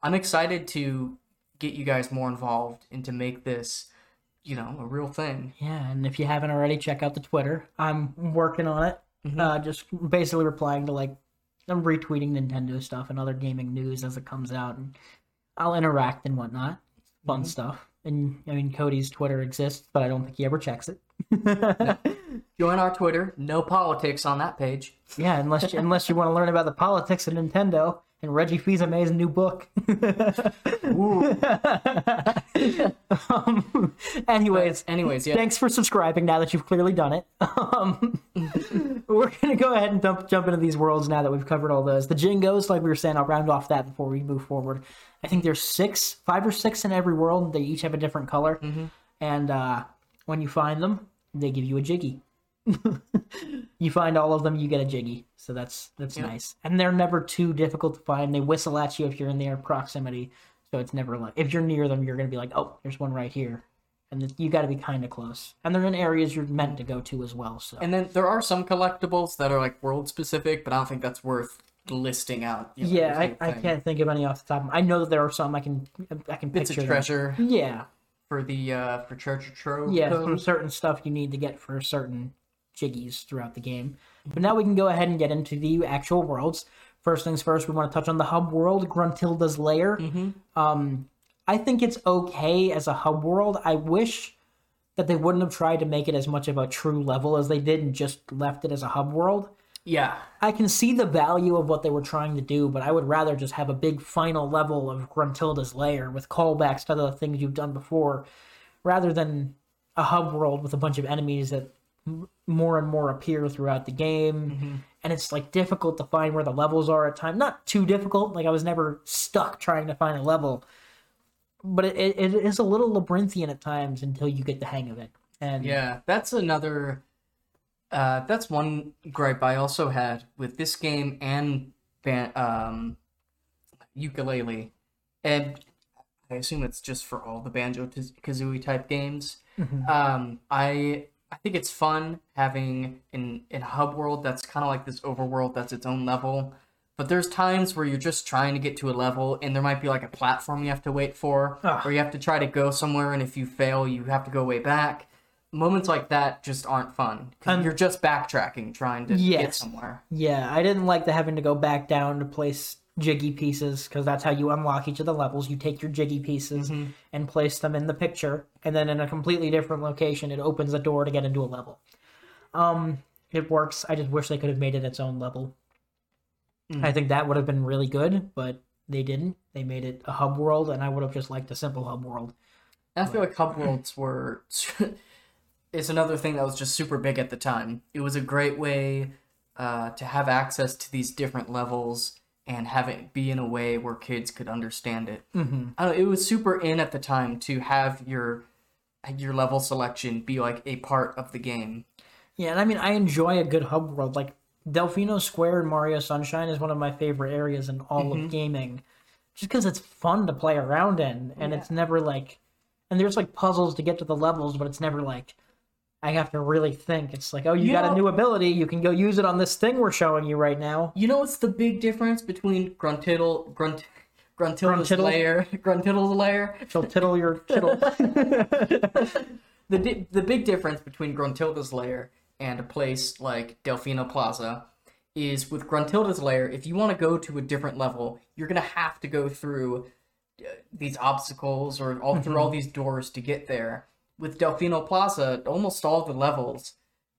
I'm excited to get you guys more involved and to make this, you know, a real thing. Yeah, and if you haven't already, check out the Twitter. I'm working on it. Uh, just basically replying to like, I'm retweeting Nintendo stuff and other gaming news as it comes out, and I'll interact and whatnot. Fun stuff. And I mean, Cody's Twitter exists, but I don't think he ever checks it. Join our Twitter. No politics on that page. yeah, unless you, unless you want to learn about the politics of Nintendo and Reggie Fils-Aimé's new book. um, anyways, Anyways, yeah. thanks for subscribing now that you've clearly done it. Um, we're going to go ahead and dump, jump into these worlds now that we've covered all those. The Jingos, like we were saying, I'll round off that before we move forward. I think there's six, five or six in every world. They each have a different color. And uh, when you find them, they give you a Jiggy. you find all of them, you get a Jiggy. So that's that's nice. And they're never too difficult to find. They whistle at you if you're in their proximity. So it's never like if you're near them, you're gonna be like, oh, there's one right here, and th- you got to be kind of close. And they're in areas you're meant to go to as well. So And then there are some collectibles that are like world specific, but I don't think that's worth listing out. you know, yeah, I, I can't think of any off the top. of my- I know that there are some I can I can Bits picture. of them. treasure Yeah, for the uh for treasure trove. yeah, code. from certain stuff you need to get for certain jiggies throughout the game. But now we can go ahead and get into the actual worlds. First things first, we want to touch on the hub world, Gruntilda's Lair. Um, I think it's okay as a hub world. I wish that they wouldn't have tried to make it as much of a true level as they did and just left it as a hub world. Yeah. I can see the value of what they were trying to do, but I would rather just have a big final level of Gruntilda's Lair with callbacks to the things you've done before, rather than a hub world with a bunch of enemies that more and more appear throughout the game. And it's like difficult to find where the levels are at times. Not too difficult, like I was never stuck trying to find a level, but it, it, is a little labyrinthian at times until you get the hang of it. And Yeah, that's another. Uh, that's one gripe I also had with this game and ban- um, Yooka-Laylee, and I assume it's just for all the Banjo Kazooie type games. Um, I I think it's fun having in in hub world that's kind of like this overworld that's its own level. But there's times where you're just trying to get to a level, and there might be like a platform you have to wait for, Ugh. or you have to try to go somewhere, and if you fail, you have to go way back. Moments like that just aren't fun Um, you're just backtracking, trying to get somewhere. Yeah, I didn't like the having to go back down to place jiggy pieces because that's how you unlock each of the levels. You take your jiggy pieces and place them in the picture, and then in a completely different location, it opens a door to get into a level. Um, it works. I just wish they could have made it its own level. I think that would have been really good, but they didn't. They made it a hub world, and I would have just liked a simple hub world. I feel like hub worlds were. it's another thing that was just super big at the time. It was a great way uh, to have access to these different levels and have it be in a way where kids could understand it. Mm-hmm. I don't know, it was super in at the time to have your your level selection be like a part of the game. Yeah, and I mean, I enjoy a good hub world. Like Delfino Square in Mario Sunshine is one of my favorite areas in all Mm-hmm. of gaming, just because it's fun to play around in, and it's never like, and there's like puzzles to get to the levels, but it's never like. I have to really think. It's like, oh, you, You got know- a new ability. You can go use it on this thing we're showing you right now. You know what's the big difference between Gruntiddle, Grunt, Gruntilda's Gruntiddle? lair, Gruntiddle's lair? She'll tittle your tittle. The di- the big difference between Gruntilda's lair and a place like Delfino Plaza is with Gruntilda's lair, if you want to go to a different level, you're gonna have to go through uh, these obstacles or all through all these doors to get there. With Delfino Plaza, almost all the levels,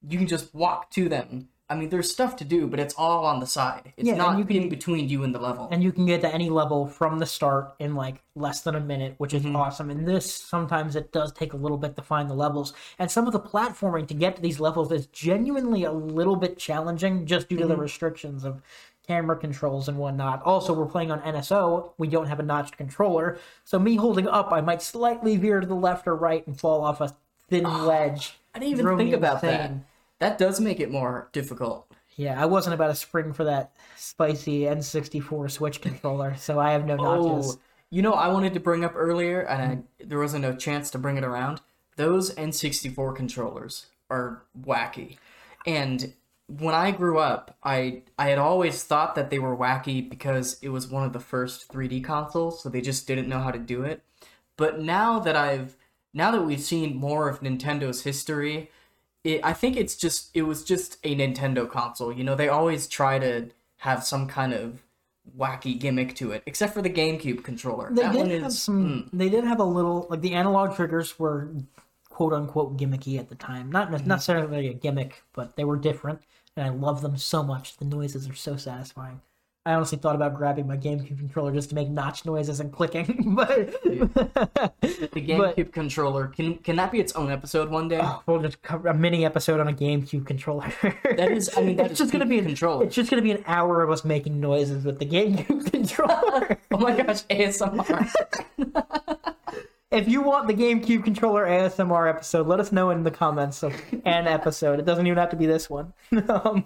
you can just walk to them. I mean, there's stuff to do, but it's all on the side. It's Yeah, not you can- in between you and the level. and you can get to any level from the start in like less than a minute, which is mm-hmm. awesome. And this sometimes it does take a little bit to find the levels, and some of the platforming to get to these levels is genuinely a little bit challenging just due to the mm-hmm. restrictions of camera controls and whatnot. Also, we're playing on NSO. We don't have a notched controller, so me holding up, I might slightly veer to the left or right and fall off a thin ah, ledge. I didn't even think about that. That does make it more difficult. Yeah, I wasn't about to spring for that spicy N64 Switch controller, so I have no oh, notches. Oh, you know, I wanted to bring up earlier, and I, there wasn't a chance to bring it around. Those N64 controllers are wacky, and when I grew up, I I had always thought that they were wacky because it was one of the first 3D consoles, so they just didn't know how to do it. But now that I've now that we've seen more of Nintendo's history, it, I think it's just it was just a Nintendo console. You know, they always try to have some kind of wacky gimmick to it, except for the GameCube controller. They that did one have is some. They did have a little like the analog triggers were quote unquote gimmicky at the time. Not Mm-hmm. not necessarily a gimmick, but they were different, and I love them so much. The noises are so satisfying. I honestly thought about grabbing my GameCube controller just to make notch noises and clicking, but the GameCube controller. Can can that be its own episode one day? Oh, we'll just cover a mini episode on a GameCube controller. That is- I mean, that it's is just gonna be an, controller. It's just gonna be an hour of us making noises with the GameCube controller. oh my gosh, ASMR. If you want the GameCube controller ASMR episode, let us know in the comments of an episode. It doesn't even have to be this one. um,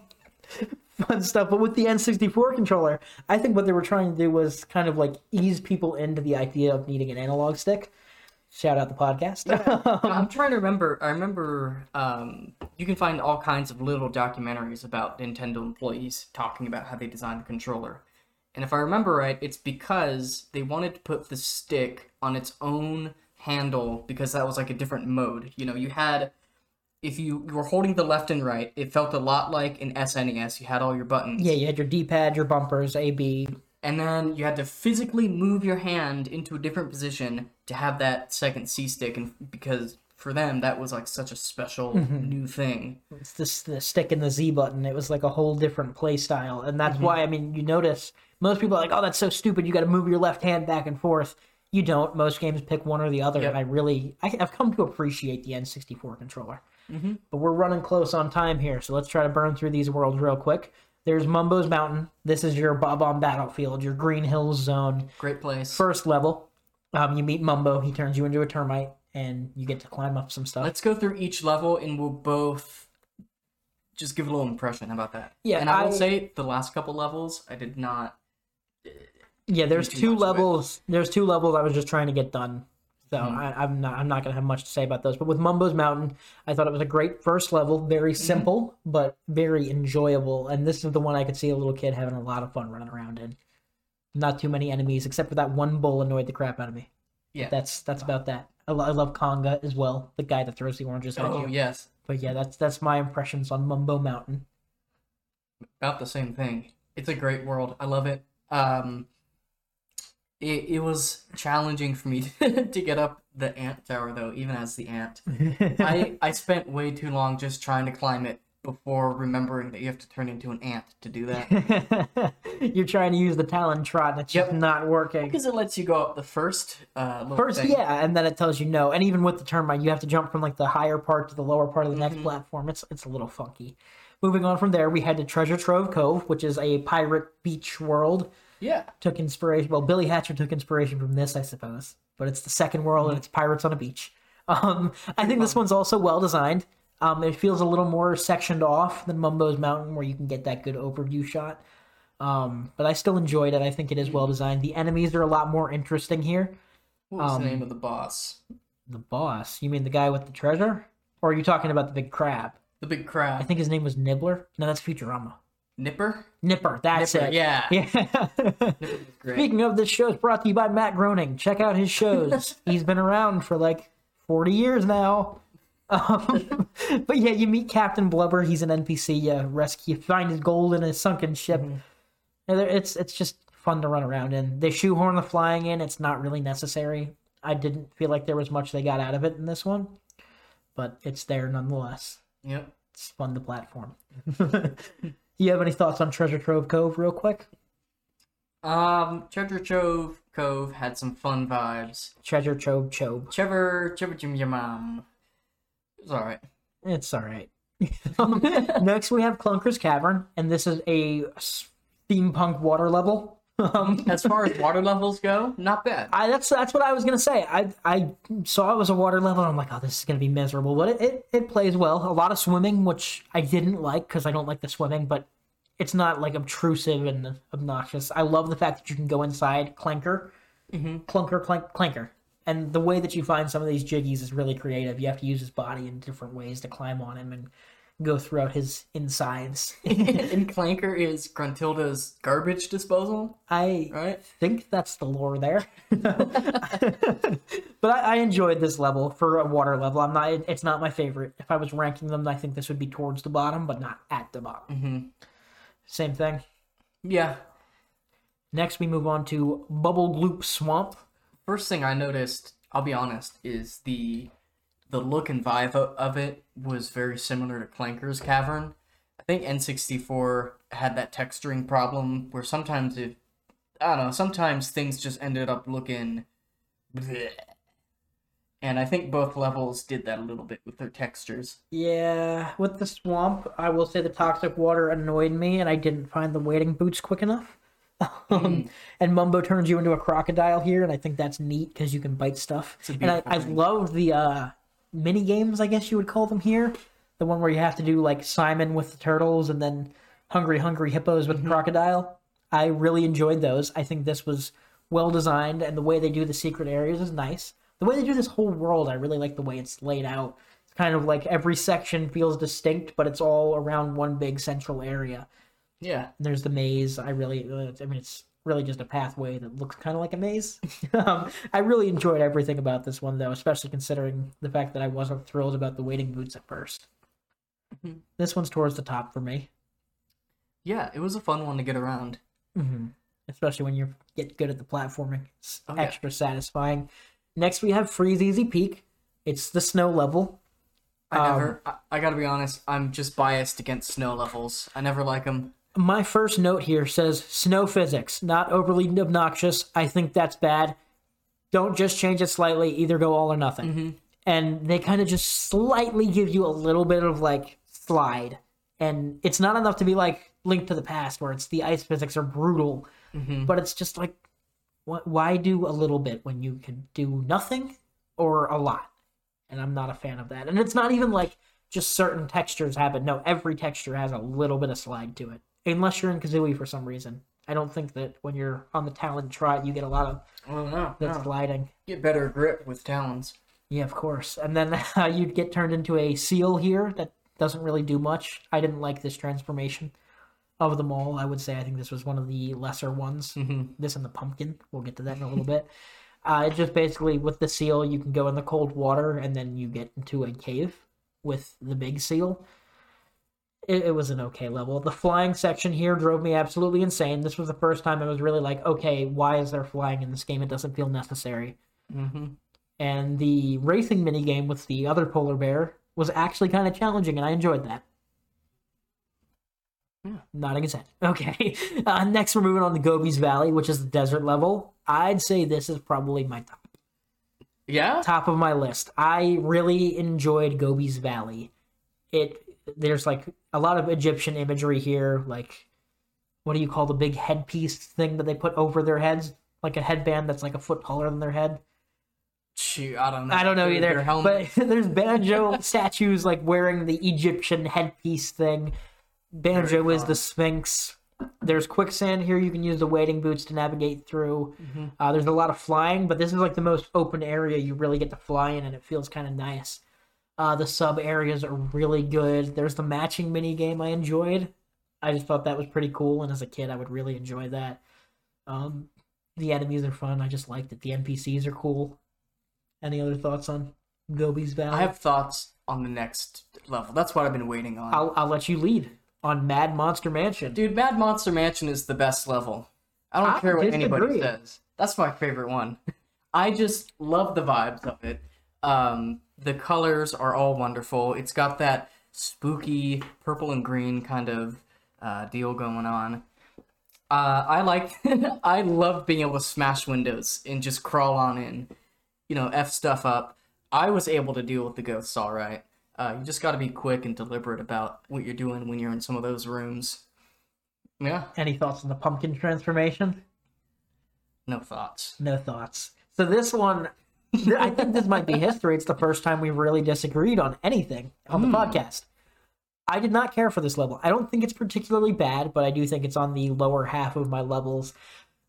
fun stuff. But with the N64 controller, I think what they were trying to do was kind of like ease people into the idea of needing an analog stick. Shout out the podcast. I'm trying to remember. I remember um, you can find all kinds of little documentaries about Nintendo employees talking about how they designed the controller. And if I remember right, it's because they wanted to put the stick on its own handle because that was like a different mode. You know, you had if you, you were holding the left and right, it felt a lot like an SNES. You had all your buttons. yeah, you had your D-pad, your bumpers, A, B. and then you had to physically move your hand into a different position to have that second C stick, and because for them that was like such a special mm-hmm. new thing. It's this the stick and the Z button. It was like a whole different play style, and that's mm-hmm. why I mean you notice most people are like, "Oh, that's so stupid! You got to move your left hand back and forth." You don't. Most games pick one or the other, Yep. and I really I, I've come to appreciate the N64 controller. Mm-hmm. But we're running close on time here, so let's try to burn through these worlds real quick. There's Mumbo's Mountain. This is your Bob-omb Battlefield, your Green Hills zone. Great place. First level, um, you meet Mumbo. He turns you into a termite, and you get to climb up some stuff. Let's go through each level, and we'll both just give a little impression about that. Yeah, and I will say the last couple levels I did not. Yeah, there's two levels. There's two levels I was just trying to get done. So Mm-hmm. I, I'm not I'm not gonna have much to say about those. But with Mumbo's Mountain, I thought it was a great first level, very Mm-hmm. simple but very enjoyable. And this is the one I could see a little kid having a lot of fun running around in. Not too many enemies, except for that one bull annoyed the crap out of me. Yeah. That's that's about that. I, lo- I love Conga as well, the guy that throws the oranges at oh you. yes, But yeah, that's that's my impressions on Mumbo Mountain. about the same thing. It's a great world. I love it. Um, it, it was challenging for me to get up the ant tower though, even as the ant. I I spent way too long just trying to climb it before remembering that you have to turn into an ant to do that. You're trying to use the Talon Trot, and it's Yep. just not working. because it lets you go up the first uh First, thing. yeah, and then it tells you no. And even with the termite, you have to jump from like the higher part to the lower part of the Mm-hmm. next platform. It's it's a little funky. Moving on from there, we had to Treasure Trove Cove, which is a pirate beach world. Yeah. Took inspiration. Well, Billy Hatcher took inspiration from this, I suppose. But it's the second world, and it's pirates on a beach. Um, I think this one's also well designed. Um, it feels a little more sectioned off than Mumbo's Mountain, where you can get that good overview shot. Um, but I still enjoyed it. I think it is well designed. The enemies are a lot more interesting here. What was Um, the name of the boss? The boss, you mean the guy with the treasure, or are you talking about the big crab? The big crowd. I think his name was Nibbler. No, that's Futurama. Nipper? Nipper. That's Nipper, it. yeah. Yeah. Speaking of, this show is brought to you by Matt Groening. Check out his shows. He's been around for like 40 years now. Um, but yeah, you meet Captain Blubber. He's an NPC. You rescue, find his gold in a sunken ship. Mm-hmm. It's it's just fun to run around in. They shoehorn the flying in. It's not really necessary. I didn't feel like there was much they got out of it in this one, but it's there nonetheless. Yep. It's fun to platform. Do you have any thoughts on Treasure Trove Cove, real quick? Um, Treasure Trove Cove had some fun vibes. Treasure Trove Chobe. Trevor, Trevor Jim Your Mom. It was alright. It's all right. Next, we have Clunker's Cavern, and this is a steampunk water level. Um, As far as water levels go, not bad. I, that's that's what I was gonna say. I I saw it was a water level, and I'm like, oh, this is gonna be miserable. But it, it, it plays well. A lot of swimming, which I didn't like because I don't like the swimming, but it's not like obtrusive and obnoxious. I love the fact that you can go inside Clanker, Clunker, clank, Clanker, and the way that you find some of these jiggies is really creative. You have to use his body in different ways to climb on him and go throughout his insides. and Clanker is Gruntilda's garbage disposal, I right? think that's the lore there. but I, I enjoyed this level for a water level. I'm not. It's not my favorite. If I was ranking them, I think this would be towards the bottom, but not at the bottom. Mm-hmm. Same thing. Yeah. Next, we move on to Bubble Gloop Swamp. First thing I noticed, I'll be honest, is the the look and vibe of it was very similar to Clanker's Cavern. I think N64 had that texturing problem where sometimes it, I don't know, sometimes things just ended up looking. bleh. And I think both levels did that a little bit with their textures. Yeah, with the swamp, I will say the toxic water annoyed me, and I didn't find the wading boots quick enough. Um, and Mumbo turns you into a crocodile here, and I think that's neat because you can bite stuff. And I, I love the uh, mini games, I guess you would call them here. The one where you have to do like Simon with the turtles, and then Hungry Hungry Hippos with the crocodile. I really enjoyed those. I think this was well designed, and the way they do the secret areas is nice. The way they do this whole world, I really like the way it's laid out. It's kind of like every section feels distinct, but it's all around one big central area. Yeah. And there's the maze. I really, uh, I mean, it's really just a pathway that looks kind of like a maze. um, I really enjoyed everything about this one, though, especially considering the fact that I wasn't thrilled about the wading boots at 1st Mhm. This one's towards the top for me, Yeah, it was a fun one to get around. hmm especially when you get good at the platforming. It's Oh, yeah. extra satisfying. Next, we have Freezeezy Peak. It's the snow level. I Um, never, I, I gotta be honest, I'm just biased against snow levels. I never like them. My first note here says snow physics, not overly obnoxious. I think that's bad. Don't just change it slightly, either go all or nothing. Mm-hmm. And they kind of just slightly give you a little bit of like slide. And it's not enough to be like Link to the Past, where it's the ice physics are brutal, mm-hmm. but it's just like, wh- why do a little bit when you could do nothing or a lot? And I'm not a fan of that. And it's not even like just certain textures have it. No, every texture has a little bit of slide to it. Unless you're in Kazooie for some reason. I don't think that when you're on the Talon Trot, you get a lot of Oh no, that no. sliding. Get better grip with talons. Yeah, of course. And then uh, you'd get turned into a seal here that doesn't really do much. I didn't like this transformation of them all. I would say I think this was one of the lesser ones. Mhm. This and the pumpkin. We'll get to that in a little bit. Uh, it just basically with the seal, you can go in the cold water and then you get into a cave with the big seal. It, it was an okay level. The flying section here drove me absolutely insane. This was the first time I was really like, okay, why is there flying in this game? It doesn't feel necessary Mm-hmm. and the racing minigame with the other polar bear was actually kind of challenging, and I enjoyed that. Yeah. Nodding his head. Okay. Uh, next, we're moving on to Gobi's Valley, which is the desert level. I'd say this is probably my top Yeah. top of my list. I really enjoyed Gobi's Valley. It there's like a lot of Egyptian imagery here. Like, what do you call the big headpiece thing that they put over their heads? Like a headband that's like a foot taller than their head. Shoot, I don't know. I don't know either. But there's banjo statues like wearing the Egyptian headpiece thing. Banjo is the Sphinx. There's quicksand here. You can use the wading boots to navigate through. Mm-hmm. Uh, there's a lot of flying, but this is like the most open area you really get to fly in, and it feels kind of nice. Uh, the sub areas are really good. There's the matching mini game I enjoyed. I just thought that was pretty cool, and as a kid, I would really enjoy that. Um, the enemies are fun. I just liked it. The NPCs are cool. Any other thoughts on Gobi's Valley? I have thoughts on the next level. That's what I've been waiting on. I'll, I'll let you lead on Mad Monster Mansion. Dude, Mad Monster Mansion is the best level. I don't I care what anybody says. That's my favorite one. I just love the vibes of it. Um, the colors are all wonderful. It's got that spooky purple and green kind of uh, deal going on. Uh, I like, I love being able to smash windows and just crawl on in, you know, f stuff up. I was able to deal with the ghosts all right. Uh, you just got to be quick and deliberate about what you're doing when you're in some of those rooms. Yeah, Any thoughts on the pumpkin transformation? no thoughts. No thoughts. So this one, I think this might be history. It's the first time we've really disagreed on anything on the hmm. podcast. I did not care for this level. I don't think it's particularly bad, but I do think it's on the lower half of my levels.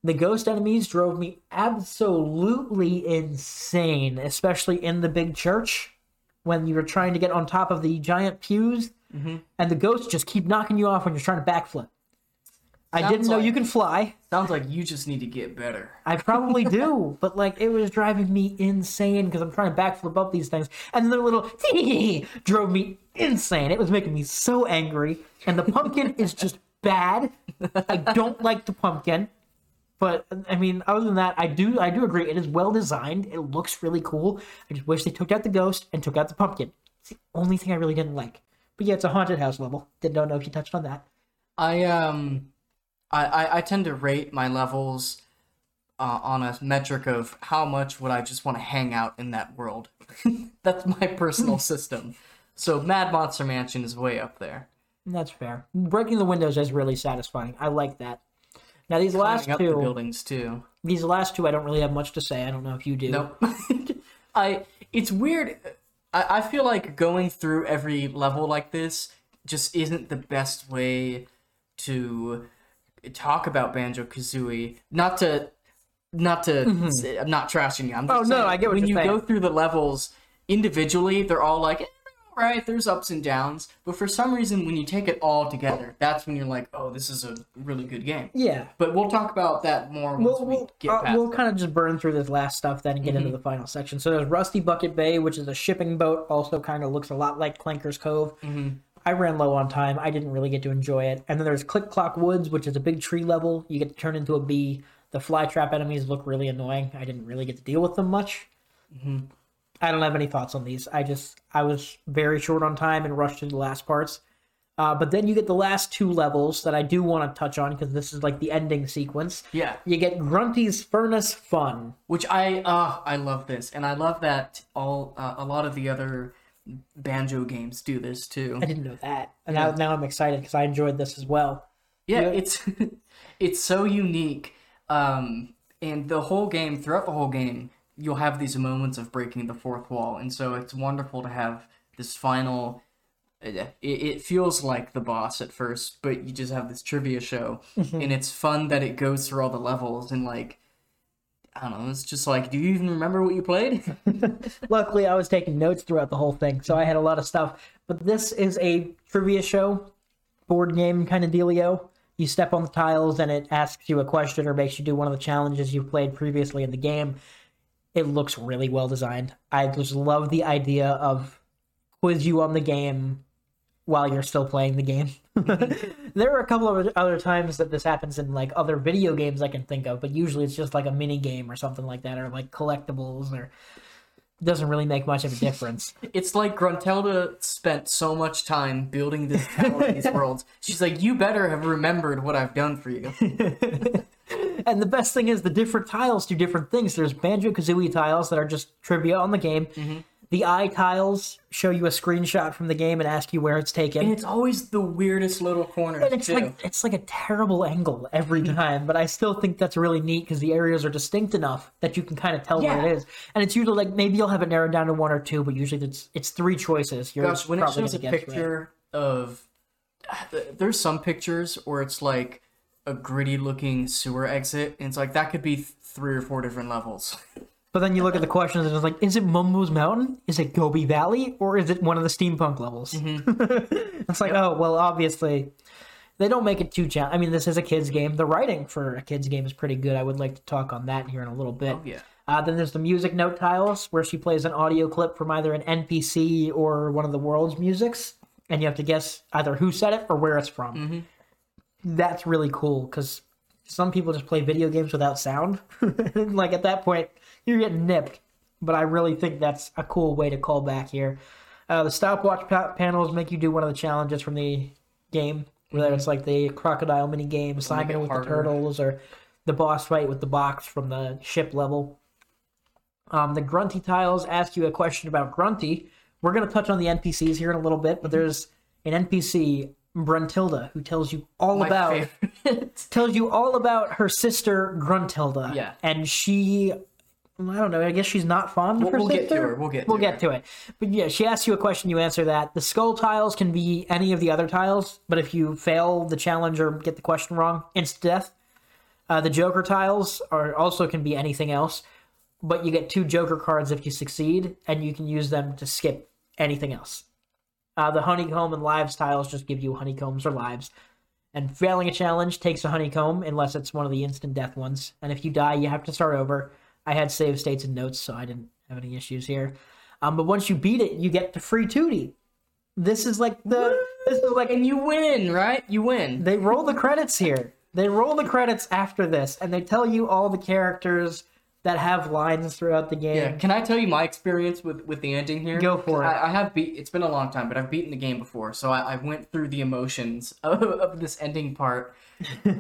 The ghost enemies drove me absolutely insane, especially in the big church when you were trying to get on top of the giant pews, mm-hmm. and the ghosts just keep knocking you off when you're trying to backflip. I Sounds didn't know like- you can fly. Sounds like you just need to get better. I probably do, but like it was driving me insane because I'm trying to backflip up these things, and the little drove me insane. It was making me so angry, and the pumpkin is just bad. I don't like the pumpkin, but I mean, other than that, I do I do agree. It is well designed. It looks really cool. I just wish they took out the ghost and took out the pumpkin. It's the only thing I really didn't like. But yeah, it's a haunted house level. Didn't know if you touched on that. I um, I I, I tend to rate my levels uh, on a metric of how much would I just want to hang out in that world. That's my personal system. So Mad Monster Mansion is way up there. That's fair. Breaking the windows is really satisfying. I like that. Now these last up the two, buildings too. these last two, I don't really have much to say. I don't know if you do. Nope. I it's weird. I, I feel like going through every level like this just isn't the best way to talk about Banjo Kazooie. Not to not to say- I'm not trashing you. I'm just Mm-hmm. Oh, no, I get what when you go through the levels individually, they're all like, eh, right, there's ups and downs. But for some reason, when you take it all together, that's when you're like, oh, this is a really good game. Yeah. But we'll talk about that more once We'll, we we'll, get uh, we'll kind of just burn through this last stuff then and get into the final section. So there's Rusty Bucket Bay, which is a shipping boat, also kind of looks a lot like Clanker's Cove. I ran low on time. I didn't really get to enjoy it. And then there's Click Clock Woods, which is a big tree level. You get to turn into a bee. The fly trap enemies look really annoying. I didn't really get to deal with them much. I don't have any thoughts on these. I just I was very short on time and rushed through the last parts. Uh, but then you get the last two levels that I do want to touch on because this is like the ending sequence. yeah. You get Grunty's Furnace Fun. Which I uh I love this, and I love that all uh, a lot of the other banjo games do this too. I didn't know that, and now now I'm excited because I enjoyed this as well. Yeah, Yeah. it's it's so unique, um, and the whole game throughout the whole game, you'll have these moments of breaking the fourth wall, and so it's wonderful to have this final. It, it feels like the boss at first, but you just have this trivia show, and it's fun that it goes through all the levels and like. I don't know. It's just like, do you even remember what you played? Luckily, I was taking notes throughout the whole thing, so I had a lot of stuff. But this is a trivia show, board game kind of dealio. You step on the tiles, and it asks you a question or makes you do one of the challenges you've played previously in the game. It looks really well designed. I just love the idea of quiz you on the game while you're still playing the game. there are a couple of other times that this happens in like other video games I can think of, but usually it's just like a mini game or something like that, or like collectibles, or doesn't really make much of a difference. It's like Gruntilda spent so much time building this tower in these worlds. She's like, you better have remembered what I've done for you. and the best thing is the different tiles do different things. There's Banjo Kazooie tiles that are just trivia on the game. Mm-hmm. The eye tiles show you a screenshot from the game and ask you where it's taken. And it's always the weirdest little corner. And it's too. like it's like a terrible angle every time, but I still think that's really neat because the areas are distinct enough that you can kind of tell Yeah. where it is. And it's usually like maybe you'll have it narrowed down to one or two, but usually it's it's three choices. You're Gosh, when it shows a gonna right. picture of, there's some pictures where it's like a gritty looking sewer exit, and it's like that could be three or four different levels. But then you look at the questions and it's like, is it Mumbo's Mountain? Is it Gobi Valley? Or is it one of the steampunk levels? Mm-hmm. it's like, oh, well, obviously, they don't make it too challenging. I mean, this is a kid's game. The writing for a kid's game is pretty good. I would like to talk on that here in a little bit. Oh, yeah. Uh, then there's the music note tiles where she plays an audio clip from either an NPC or one of the world's musics. And you have to guess either who said it or where it's from. Mm-hmm. That's really cool because some people just play video games without sound. like at that point, you're getting nipped. But I really think that's a cool way to call back here. Uh, the stopwatch pa- panels make you do one of the challenges from the game, whether it's like the crocodile mini game, Simon Mm-hmm. it with the turtles, or the boss fight with the box from the ship level. Um, the Grunty tiles ask you a question about Grunty. We're going to touch on the NPCs here in a little bit, but there's an NPC, Bruntilda, who tells you all My about tells you all about her sister Gruntilda. Yeah. and she. I don't know. I guess she's not fond of We'll- her we'll get to her, we'll get We'll to get her. to it. But yeah, she asks you a question. You answer that. The skull tiles can be any of the other tiles, but if you fail the challenge or get the question wrong, instant death. Uh, the Joker tiles are also can be anything else, but you get two Joker cards if you succeed, and you can use them to skip anything else. Uh, the honeycomb and lives tiles just give you honeycombs or lives. And failing a challenge takes a honeycomb unless it's one of the instant death ones. And if you die, you have to start over. I had save states and notes, so I didn't have any issues here. Um, but once you beat it, you get the free Tooty. This is like the this is like and you win, right? You win. they roll the credits here. They roll the credits after this, and they tell you all the characters that have lines throughout the game. Yeah. Can I tell you my experience with with the ending here? Go for it. I, I have beat. It's been a long time, but I've beaten the game before, so I, I went through the emotions of, of this ending part.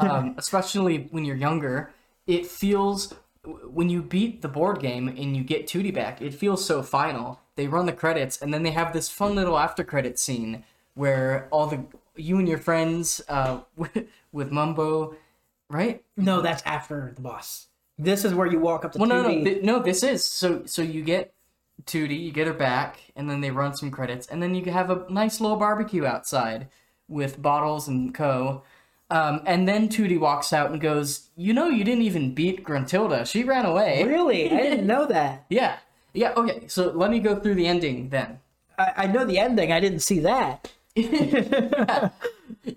Um, especially when you're younger, it feels when you beat the board game and you get Tooty back, it feels so final. They run the credits, and then they have this fun little after credit scene where all the you and your friends uh, with, with Mumbo, right? No, that's after the boss. This is where you walk up to Well, no, no, th- no. This is so. So you get Tooty, you get her back, and then they run some credits, and then you have a nice little barbecue outside with bottles and co. Um, and then Tooty walks out and goes, "You know, you didn't even beat Gruntilda. She ran away." Really? I didn't know that. Yeah, yeah. Okay, so let me go through the ending then. I, I know the ending. I didn't see that.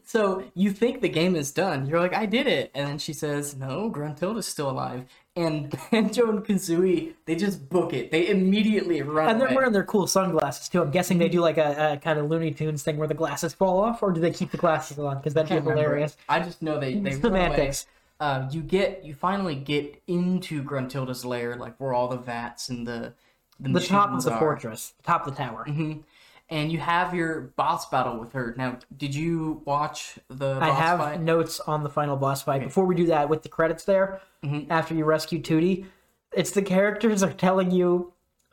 So you think the game is done. You're like, I did it. And then she says, No, Gruntilda's still alive. And Banjo and Kazooie, they just book it. They immediately run And they're away. wearing their cool sunglasses too. I'm guessing they do like a, a kind of Looney Tunes thing where the glasses fall off, or do they keep the glasses on? Because that'd be Can't remember. hilarious. I just know they they It's run away. semantics. Uh, you get you finally get into Gruntilda's lair, like where all the vats and the the, The top of the are. fortress, the top of the tower. And you have your boss battle with her. Now, did you watch the boss I have fight? notes on the final boss fight. Before we do that, with the credits there, Mm-hmm. after you rescue Tooty, it's the characters are telling you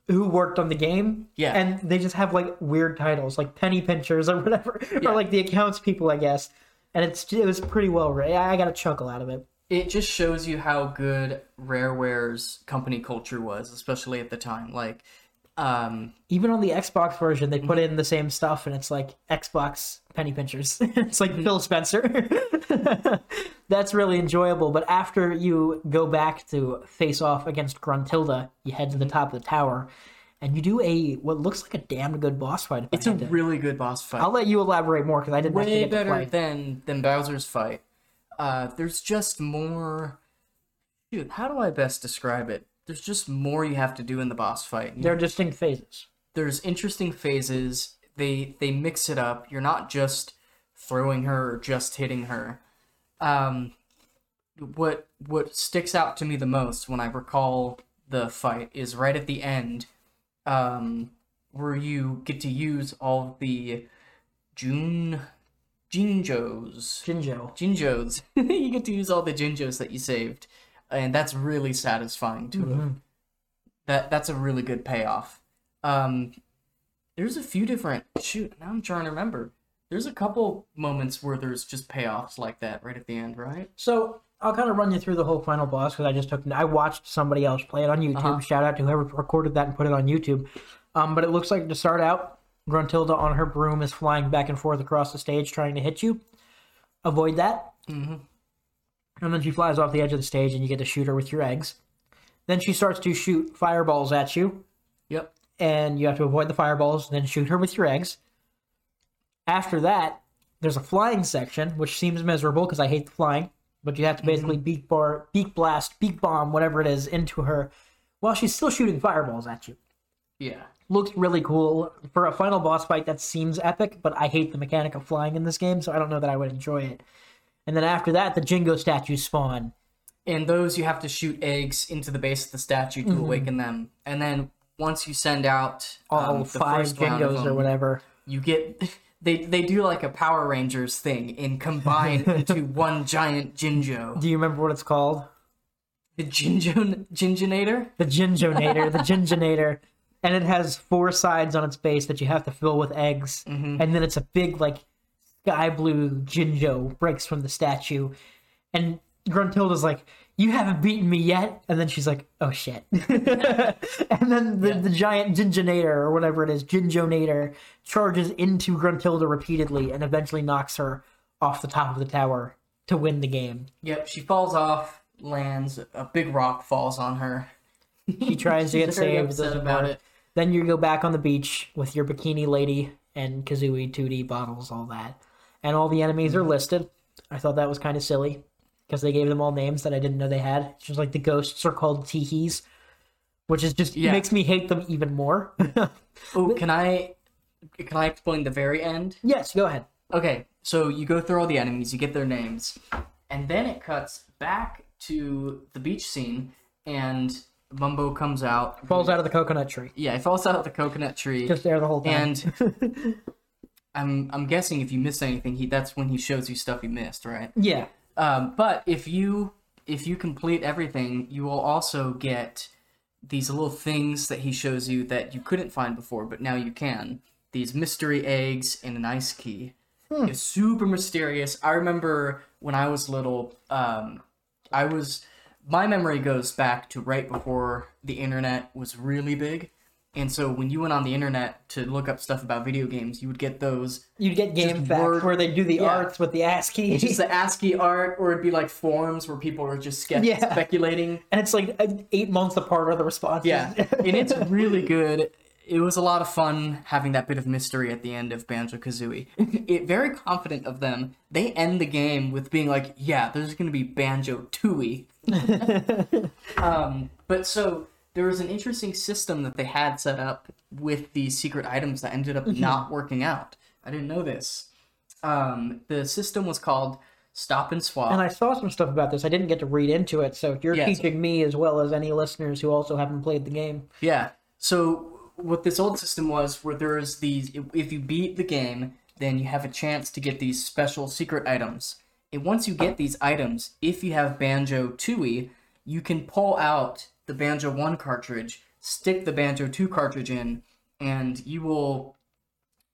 who worked on the game. Yeah. And they just have like weird titles, like penny pinchers or whatever, Yeah. or like the accounts people, I guess. And it's it was pretty well written. I got a chuckle out of it. It just shows you how good Rareware's company culture was, especially at the time. Like, um, Even on the Xbox version, they put Mm-hmm. in the same stuff, and it's like Xbox penny pinchers. it's like Phil Spencer. That's really enjoyable. But after you go back to face off against Gruntilda, you head to Mm-hmm. the top of the tower, and you do a what looks like a damn good boss fight. it's a really good boss fight. I'll let you elaborate more because I didn't way better than than Bowser's fight. Uh, there's just more. Shoot, how do I best describe it? There's just more you have to do in the boss fight. There are distinct phases. There's interesting phases. They they mix it up. You're not just throwing her or just hitting her. Um, what what sticks out to me the most when I recall the fight is right at the end, um, where you get to use all the June Jinjos. Jinjo. Jinjos. you get to use all the Jinjos that you saved, and that's really satisfying to Mm-hmm. That that's a really good payoff. Um, there's a few different. Shoot, now I'm trying to remember. There's a couple moments where there's just payoffs like that right at the end, right? So I'll kind of run you through the whole final boss because I just took I watched somebody else play it on YouTube. Uh-huh. Shout out to whoever recorded that and put it on YouTube. Um, but it looks like to start out, Gruntilda on her broom is flying back and forth across the stage trying to hit you. Avoid that. Mm-hmm. And then she flies off the edge of the stage and you get to shoot her with your eggs. Then she starts to shoot fireballs at you Yep. and you have to avoid the fireballs, then shoot her with your eggs. After that, there's a flying section, which seems miserable because I hate the flying, but you have to mm-hmm. basically beak bar, beak blast, beak bomb, whatever it is, into her while she's still shooting fireballs at you. Yeah. Looks really cool for a final boss fight. That seems epic, but I hate the mechanic of flying in this game, so I don't know that I would enjoy it. And then after that, the Jinjo statues spawn. And those you have to shoot eggs into the base of the statue to awaken them. And then once you send out All um, the five first round of Jinjos or whatever. you get they they do like a Power Rangers thing and combine into one giant Jinjo. Do you remember what it's called? The Jinjo Jinjonator? the Jinjonator, the Jinjonator, and it has four sides on its base that you have to fill with eggs, and then it's a big like sky blue Jinjo breaks from the statue, and Gruntilda's like, "You haven't beaten me yet," and then she's like, "Oh shit," and then the, the giant Jinjonator or whatever it is, Jinjonator, charges into Gruntilda repeatedly and eventually knocks her off the top of the tower to win the game. Yep, she falls off, lands, a big rock falls on her. She tries to get saved. upset about it. Then you go back on the beach with your bikini lady and Kazooie Tooty bottles, all that. And all the enemies are hmm. listed. I thought that was kind of silly because they gave them all names that I didn't know they had. It's just like the ghosts are called Teehees, which is just Yeah. makes me hate them even more. Oh, can I can I explain the very end? yes, go ahead. Okay, so you go through all the enemies, you get their names, and then it cuts back to the beach scene, and Mumbo comes out. Falls out of the coconut tree. Yeah, he falls out of the coconut tree, Just there the whole time. and I'm I'm guessing if you miss anything, he that's when he shows you stuff you missed, right? yeah. Um, but if you if you complete everything, you will also get these little things that he shows you that you couldn't find before, but now you can. These mystery eggs and an ice key. It's super mysterious. I remember when I was little, um, I was my memory goes back to right before the internet was really big. And so when you went on the internet to look up stuff about video games, you would get those You'd get game facts word- where they do the yeah. arts with the ASCII. It's just the ASCII art, or it'd be like forums where people are just Yeah. speculating. and it's like uh, eight months apart are the responses. Yeah, and it's really good. It was a lot of fun having that bit of mystery at the end of Banjo Kazooie. it very confident of them. They end the game with being like, "Yeah, there's going to be Banjo Tooie." um, but so there was an interesting system that they had set up with these secret items that ended up not working out. I didn't know this. Um, the system was called Stop and Swap. And I saw some stuff about this. I didn't get to read into it, so if you're Yes. teaching me as well as any listeners who also haven't played the game. Yeah. So what this old system was, where there is these, if you beat the game, then you have a chance to get these special secret items. And once you get these items, if you have Banjo Tooie, you can pull out the Banjo One cartridge, stick the Banjo Two cartridge in, and you will.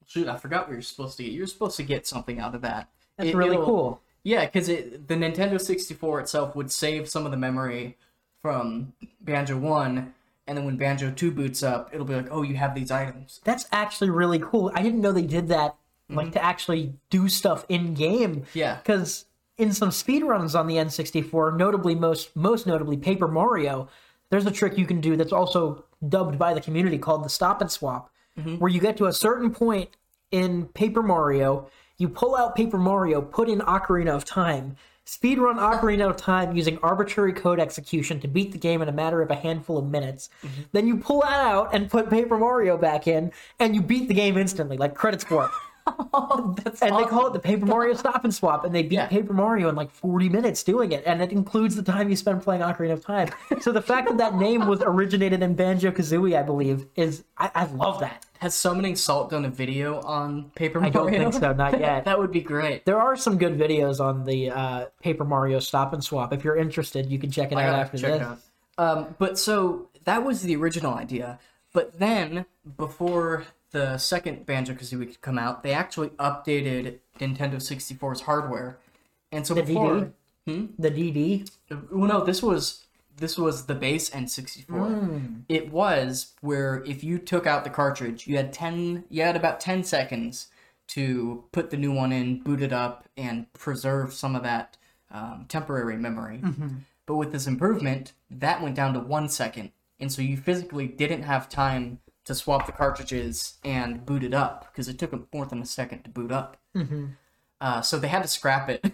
Shoot, I forgot what you're supposed to get. You're supposed to get something out of that. That's It- really cool. yeah, because the Nintendo 64 itself would save some of the memory from Banjo 1, and then when Banjo 2 boots up, it'll be like, oh, you have these items. That's actually really cool. I didn't know they did that, like mm-hmm. to actually do stuff in game. Yeah. Because in some speedruns on the N64, notably most most notably Paper Mario, there's a trick you can do that's also dubbed by the community called the stop and swap, mm-hmm. where you get to a certain point in Paper Mario, you pull out Paper Mario, put in Ocarina of Time, speedrun Ocarina of Time using arbitrary code execution to beat the game in a matter of a handful of minutes. Mm-hmm. Then you pull that out and put Paper Mario back in, and you beat the game instantly, like credits for it. That's And they call it the Paper Mario Stop and Swap, and they beat Yeah. Paper Mario in like 40 minutes doing it, and it includes the time you spend playing Ocarina of Time. So the fact that that name was originated in Banjo Kazooie, I believe, is I, I love that. Has Summoning Salt done a video on Paper Mario? I don't think so, not yet. that would be great. There are some good videos on the uh, Paper Mario Stop and Swap. If you're interested, you can check it I out after this. out. Um, but so that was the original idea. But then, before the second Banjo Kazooie could come out, they actually updated Nintendo 64's hardware. And so The before, DD? The DD? well, no, this was this was the base N64. Hmm. It was where if you took out the cartridge, you had ten, you had about ten seconds to put the new one in, boot it up, and preserve some of that um, temporary memory. Mm-hmm. But with this improvement, that went down to one second, and so you physically didn't have time to swap the cartridges and boot it up because it took them more than a second to boot up. Uh, so they had to scrap it,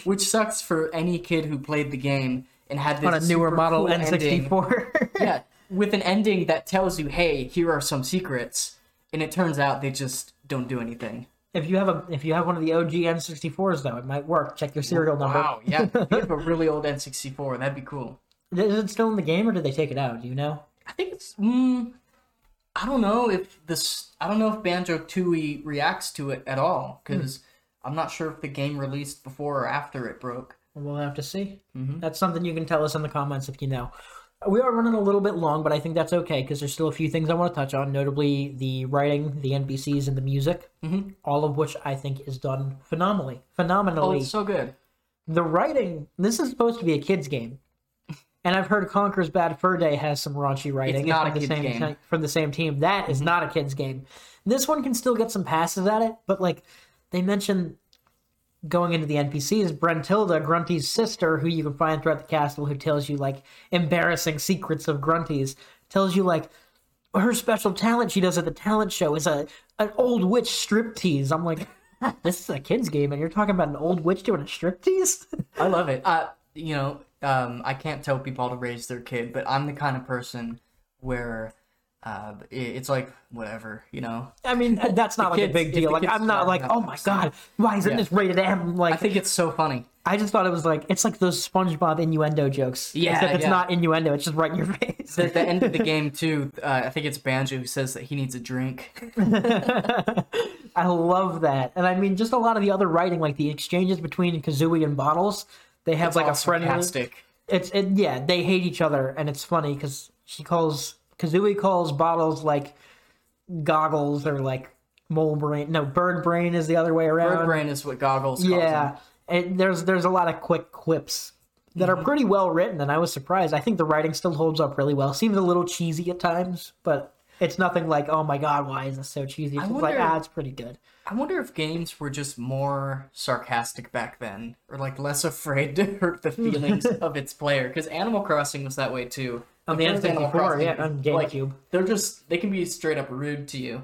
which sucks for any kid who played the game and had this On a newer model cool. N64. yeah, with an ending that tells you, "Hey, here are some secrets," and it turns out they just don't do anything. if you have a if you have one of the OG N64s though, it might work. Check your serial number. Wow, yeah, if you have a really old N64, that'd be cool. Is it still in the game or did they take it out? Do you know? I think it's. Mm, I don't know if this. I don't know if Banjo Tooie reacts to it at all because I'm not sure if the game released before or after it broke. We'll have to see. Mm-hmm. That's something you can tell us in the comments if you know. We are running a little bit long, but I think that's okay because there's still a few things I want to touch on, notably the writing, the NPCs, and the music, Mm-hmm. all of which I think is done phenomenally. Phenomenally. Oh, it's so good. the writing, this is supposed to be a kid's game. And I've heard Conker's Bad Fur Day has some raunchy writing. It's not from a the same, game. Mm-hmm. From the same team. That is not a kid's game. This one can still get some passes at it, but like they mentioned going into the NPCs, Brentilda, Grunty's sister, who you can find throughout the castle, who tells you like embarrassing secrets of Grunty's, tells you like her special talent she does at the talent show is a an old witch striptease. I'm like, this is a kid's game, and you're talking about an old witch doing a striptease? I love it. Uh, you know, um, I can't tell people how to raise their kid, but I'm the kind of person where uh, it's like whatever, you know. I mean, that's not like a big deal. Like, I'm not like, oh my god, why isn't Yeah. this rated M? Like, I think it's so funny. I just thought it was like it's like those SpongeBob innuendo jokes. Yeah, except it's yeah. not innuendo; it's just right in your face. At the end of the game too, uh, I think it's Banjo who says that he needs a drink. I love that, and I mean, just a lot of the other writing, like the exchanges between Kazooie and Bottles. They have It's like a friendly. sarcastic. It's it, yeah, they hate each other, and it's funny because she calls Kazooie calls Bottles like goggles or like mole brain. No, bird brain is the other way around. Bird brain is what goggles. Yeah, and there's there's a lot of quick quips that are pretty well written, and I was surprised. I think the writing still holds up really well. Seems a little cheesy at times, but it's nothing like, oh my god, why is this so cheesy? It's just like, ah, it's pretty good. I wonder if games were just more sarcastic back then, or like less afraid to hurt the feelings of its player. Because Animal Crossing was that way too. On the first Animal N64, Crossing, yeah, on like, GameCube. they're just they can be straight up rude to you.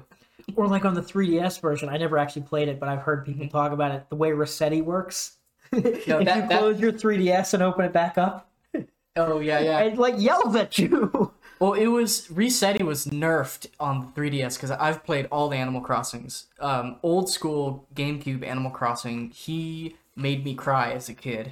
Or like on the 3DS version, I never actually played it, but I've heard people talk about it. The way Rossetti works. if Mm-hmm. that- you that- close your 3DS and open it back up, Oh yeah, yeah. it like yells at you. Well, it was Resetti was nerfed on the 3DS because I've played all the Animal Crossings. Um, old school GameCube Animal Crossing. He made me cry as a kid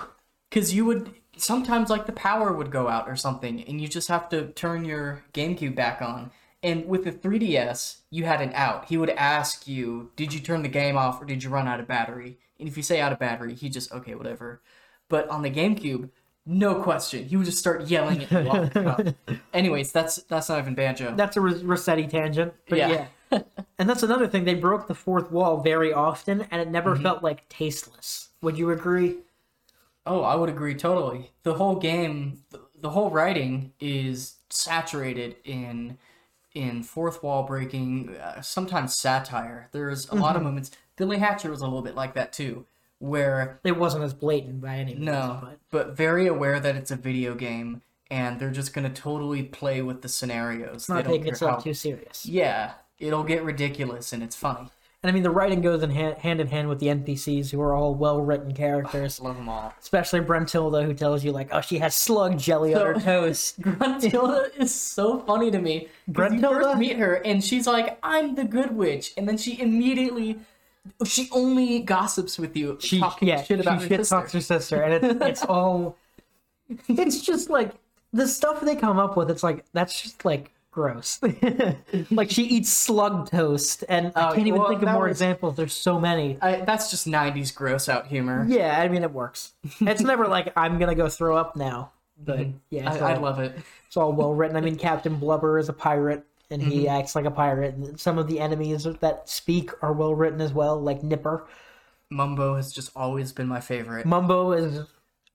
because you would sometimes like the power would go out or something, and you just have to turn your GameCube back on. And with the 3DS, you had an out. He would ask you, "Did you turn the game off or did you run out of battery?" And if you say out of battery, he just okay, whatever. But on the GameCube, no question, he would just start yelling at the. Anyways, that's that's not even banjo. That's a Ros- Rossetti tangent. But yeah. Yeah. and that's another thing. They broke the fourth wall very often, and it never felt like tasteless. Would you agree? Oh, I would agree totally. The whole game, the, whole writing is saturated in in fourth wall breaking, uh, sometimes satire. There's a lot of moments. Billy Hatcher was a little bit like that too, where It wasn't as blatant by any means. no, but but very aware that it's a video game and they're just gonna totally play with the scenarios. not they don't taking itself how- too serious. Yeah, it'll get ridiculous and it's funny. And I mean, the writing goes in hand, hand in hand with the NPCs, who are all well written characters. Love them all. Especially Brentilda, who tells you like, "Oh, she has slug jelly on her So- toast." Gruntilda is so funny to me. 'cause You first meet her and she's like, "I'm the good witch," and then she immediately, she only gossips with you, She talking yeah, shit about she her shit sister. talks her sister, and it's it's all. It's just like the stuff they come up with. It's like that's just like gross. like she eats slug toast, and I Oh, can't even well, think of more was- examples. There's so many. I, that's just '90s gross out humor. Yeah, I mean it works. It's never like I'm gonna go throw up now. But mm-hmm. yeah, it's I, I all- love it. it's all well written. I mean, Captain Blubber is a pirate, and he Mm-hmm. acts like a pirate. And some of the enemies that speak are well written as well, like Nipper. Mumbo has just always been my favorite. Mumbo is.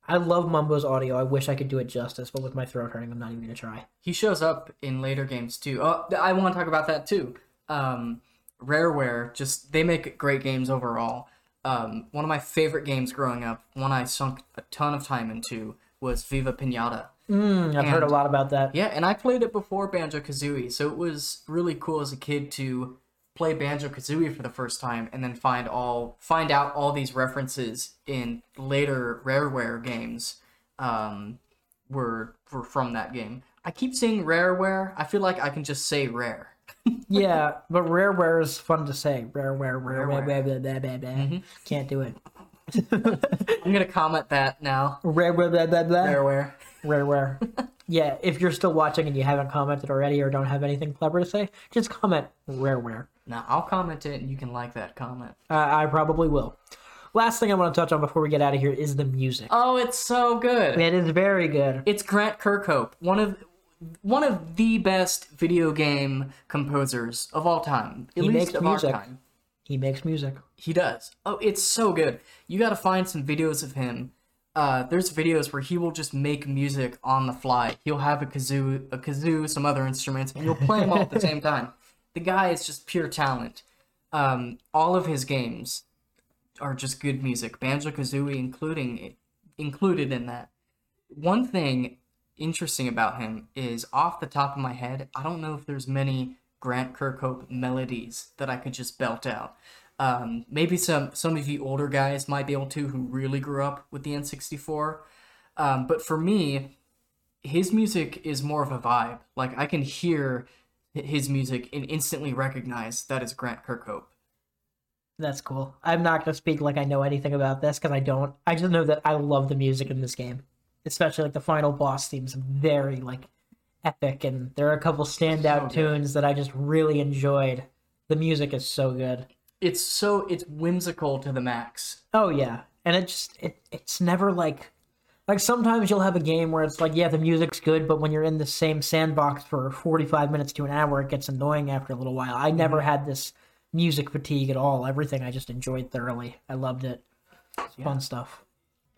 I love Mumbo's audio. I wish I could do it justice, but with my throat hurting, I'm not even gonna try. He shows up in later games too. Oh, I want to talk about that too. Um, Rareware, just they make great games overall. Um, one of my favorite games growing up, one I sunk a ton of time into, was Viva Pinata. Mm, I've heard a lot about that. Yeah, and I played it before Banjo Kazooie, so it was really cool as a kid to play Banjo Kazooie for the first time and then find all find out all these references in later Rareware games um, were were from that game. I keep saying Rareware. I feel like I can just say Rare. Yeah, but rareware is fun to say. Rareware, Rareware, Rareware. blah, blah, blah, blah. Mm-hmm. Can't do it. I'm gonna comment that now. Rare, blah, blah, blah, blah. Rareware. Rareware. yeah, if you're still watching and you haven't commented already or don't have anything clever to say, just comment rareware. Now I'll comment it, and you can like that comment. I I probably will. Last thing I want to touch on before we get out of here is the music. Oh, it's so good. It is very good. It's Grant Kirkhope, one of one of the best video game composers of all time. At He least makes of music. our time. He makes music. He does. Oh, it's so good. You got to find some videos of him. Uh, there's videos where he will just make music on the fly. He'll have a kazoo, a kazoo, some other instruments, and he'll play them all at the same time. The guy is just pure talent. Um, all of his games are just good music. Banjo Kazooie, including included in that. One thing interesting about him is off the top of my head, I don't know if there's many Grant Kirkhope melodies that I could just belt out. Um, maybe some some of you older guys might be able to who really grew up with the N64. Um, but for me, his music is more of a vibe. Like I can hear his music and instantly recognize that is Grant Kirkhope. That's cool. I'm not going to speak like I know anything about this because I don't. I just know that I love the music in this game, especially like the final boss theme's very like epic, and there are a couple standout So tunes that I just really enjoyed. The music is so good. It's so it's whimsical to the max. Oh yeah, and it just it it's never like like sometimes you'll have a game where it's like yeah the music's good, but when you're in the same sandbox for 45 minutes to an hour, it gets annoying after a little while. I never Mm-hmm. had this music fatigue at all. Everything I just enjoyed thoroughly. I loved it. It's Fun stuff.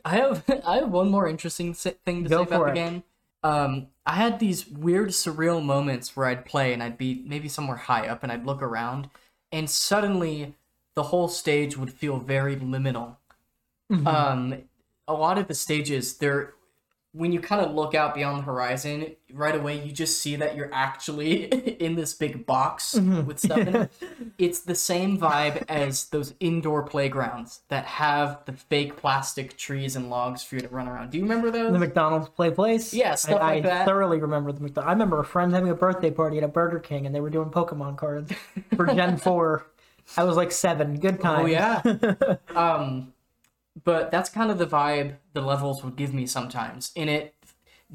I have I have one more interesting thing to Go say about for the game. Um, I had these weird surreal moments where I'd play and I'd be maybe somewhere high up and I'd look around and suddenly the whole stage would feel very liminal. Mm-hmm. Um, a lot of the stages, they're when you kind of look out beyond the horizon, right away you just see that you're actually in this big box Mm-hmm. with stuff in it. It's the same vibe as those indoor playgrounds that have the fake plastic trees and logs for you to run around. Do you remember those? The McDonald's play place. Yeah, stuff I, like I that. thoroughly remember the McDonald's. I remember a friend having a birthday party at a Burger King, and they were doing Pokemon cards for Gen Four. I was like seven. Good time. Oh yeah. um, but that's kind of the vibe the levels would give me sometimes. In it,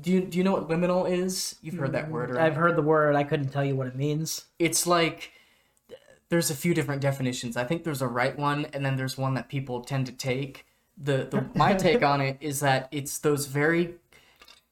do you do you know what liminal is? You've heard that word, right? I've heard the word. I couldn't tell you what it means. It's like there's a few different definitions. I think there's a right one, and then there's one that people tend to take. The the my take on it is that it's those very.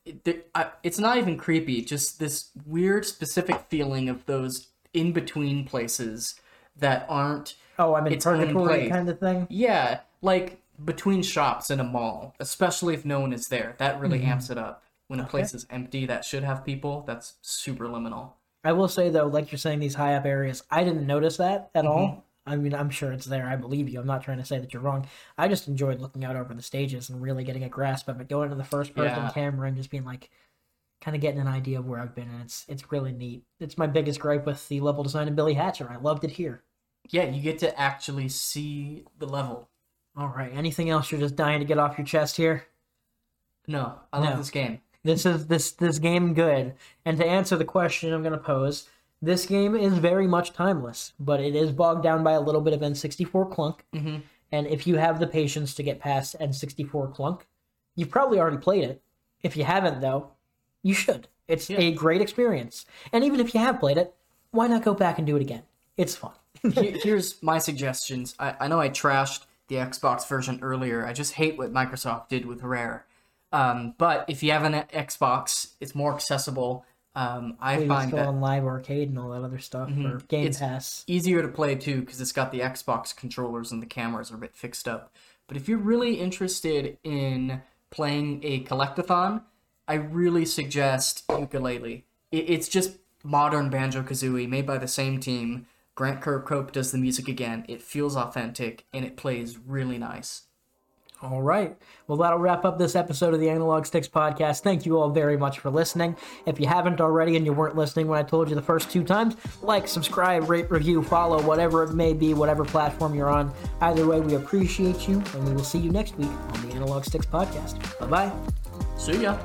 It, I- it's not even creepy. Just this weird, specific feeling of those in between places that aren't Oh, I'm in purgatory kind of thing. Yeah, like between shops in a mall, especially if no one is there. That really Mm-hmm. amps it up. When a place is empty that should have people, that's super liminal. I will say though, like you're saying, these high up areas, I didn't notice that Mm-hmm. at all. I mean, I'm sure it's there. I believe you. I'm not trying to say that you're wrong. I just enjoyed looking out over the stages and really getting a grasp of it, going to the first person Yeah. camera and just being like, kind of getting an idea of where I've been, and it's it's really neat. It's my biggest gripe with the level design of Billy Hatcher. I loved it here. Yeah, you get to actually see the level. All right. Anything else you're just dying to get off your chest here? No, I love No. this game. This is this this game good. And to answer the question I'm going to pose, this game is very much timeless, but it is bogged down by a little bit of N64 clunk. Mhm. And if you have the patience to get past N64 clunk, you've probably already played it. If you haven't though, you should. It's a great experience. And even if you have played it, why not go back and do it again? It's fun. Here's my suggestions. I, I know I trashed the Xbox version earlier. I just hate what Microsoft did with Rare. Um, but if you have an Xbox, it's more accessible. Um, I find still that on Live Arcade and all that other stuff, or Game It's- Pass. easier to play too because it's got the Xbox controllers and the cameras are a bit fixed up. But if you're really interested in playing a collectathon, I really suggest Yooka-Laylee. It's just modern Banjo Kazooie made by the same team. Grant Kirkhope does the music again. It feels authentic and it plays really nice. All right. Well, that'll wrap up this episode of the Analog Sticks podcast. Thank you all very much for listening. If you haven't already and you weren't listening when I told you the first two times, like, subscribe, rate, review, follow, whatever it may be, whatever platform you're on. Either way, we appreciate you, and we will see you next week on the Analog Sticks podcast. Bye bye. See ya.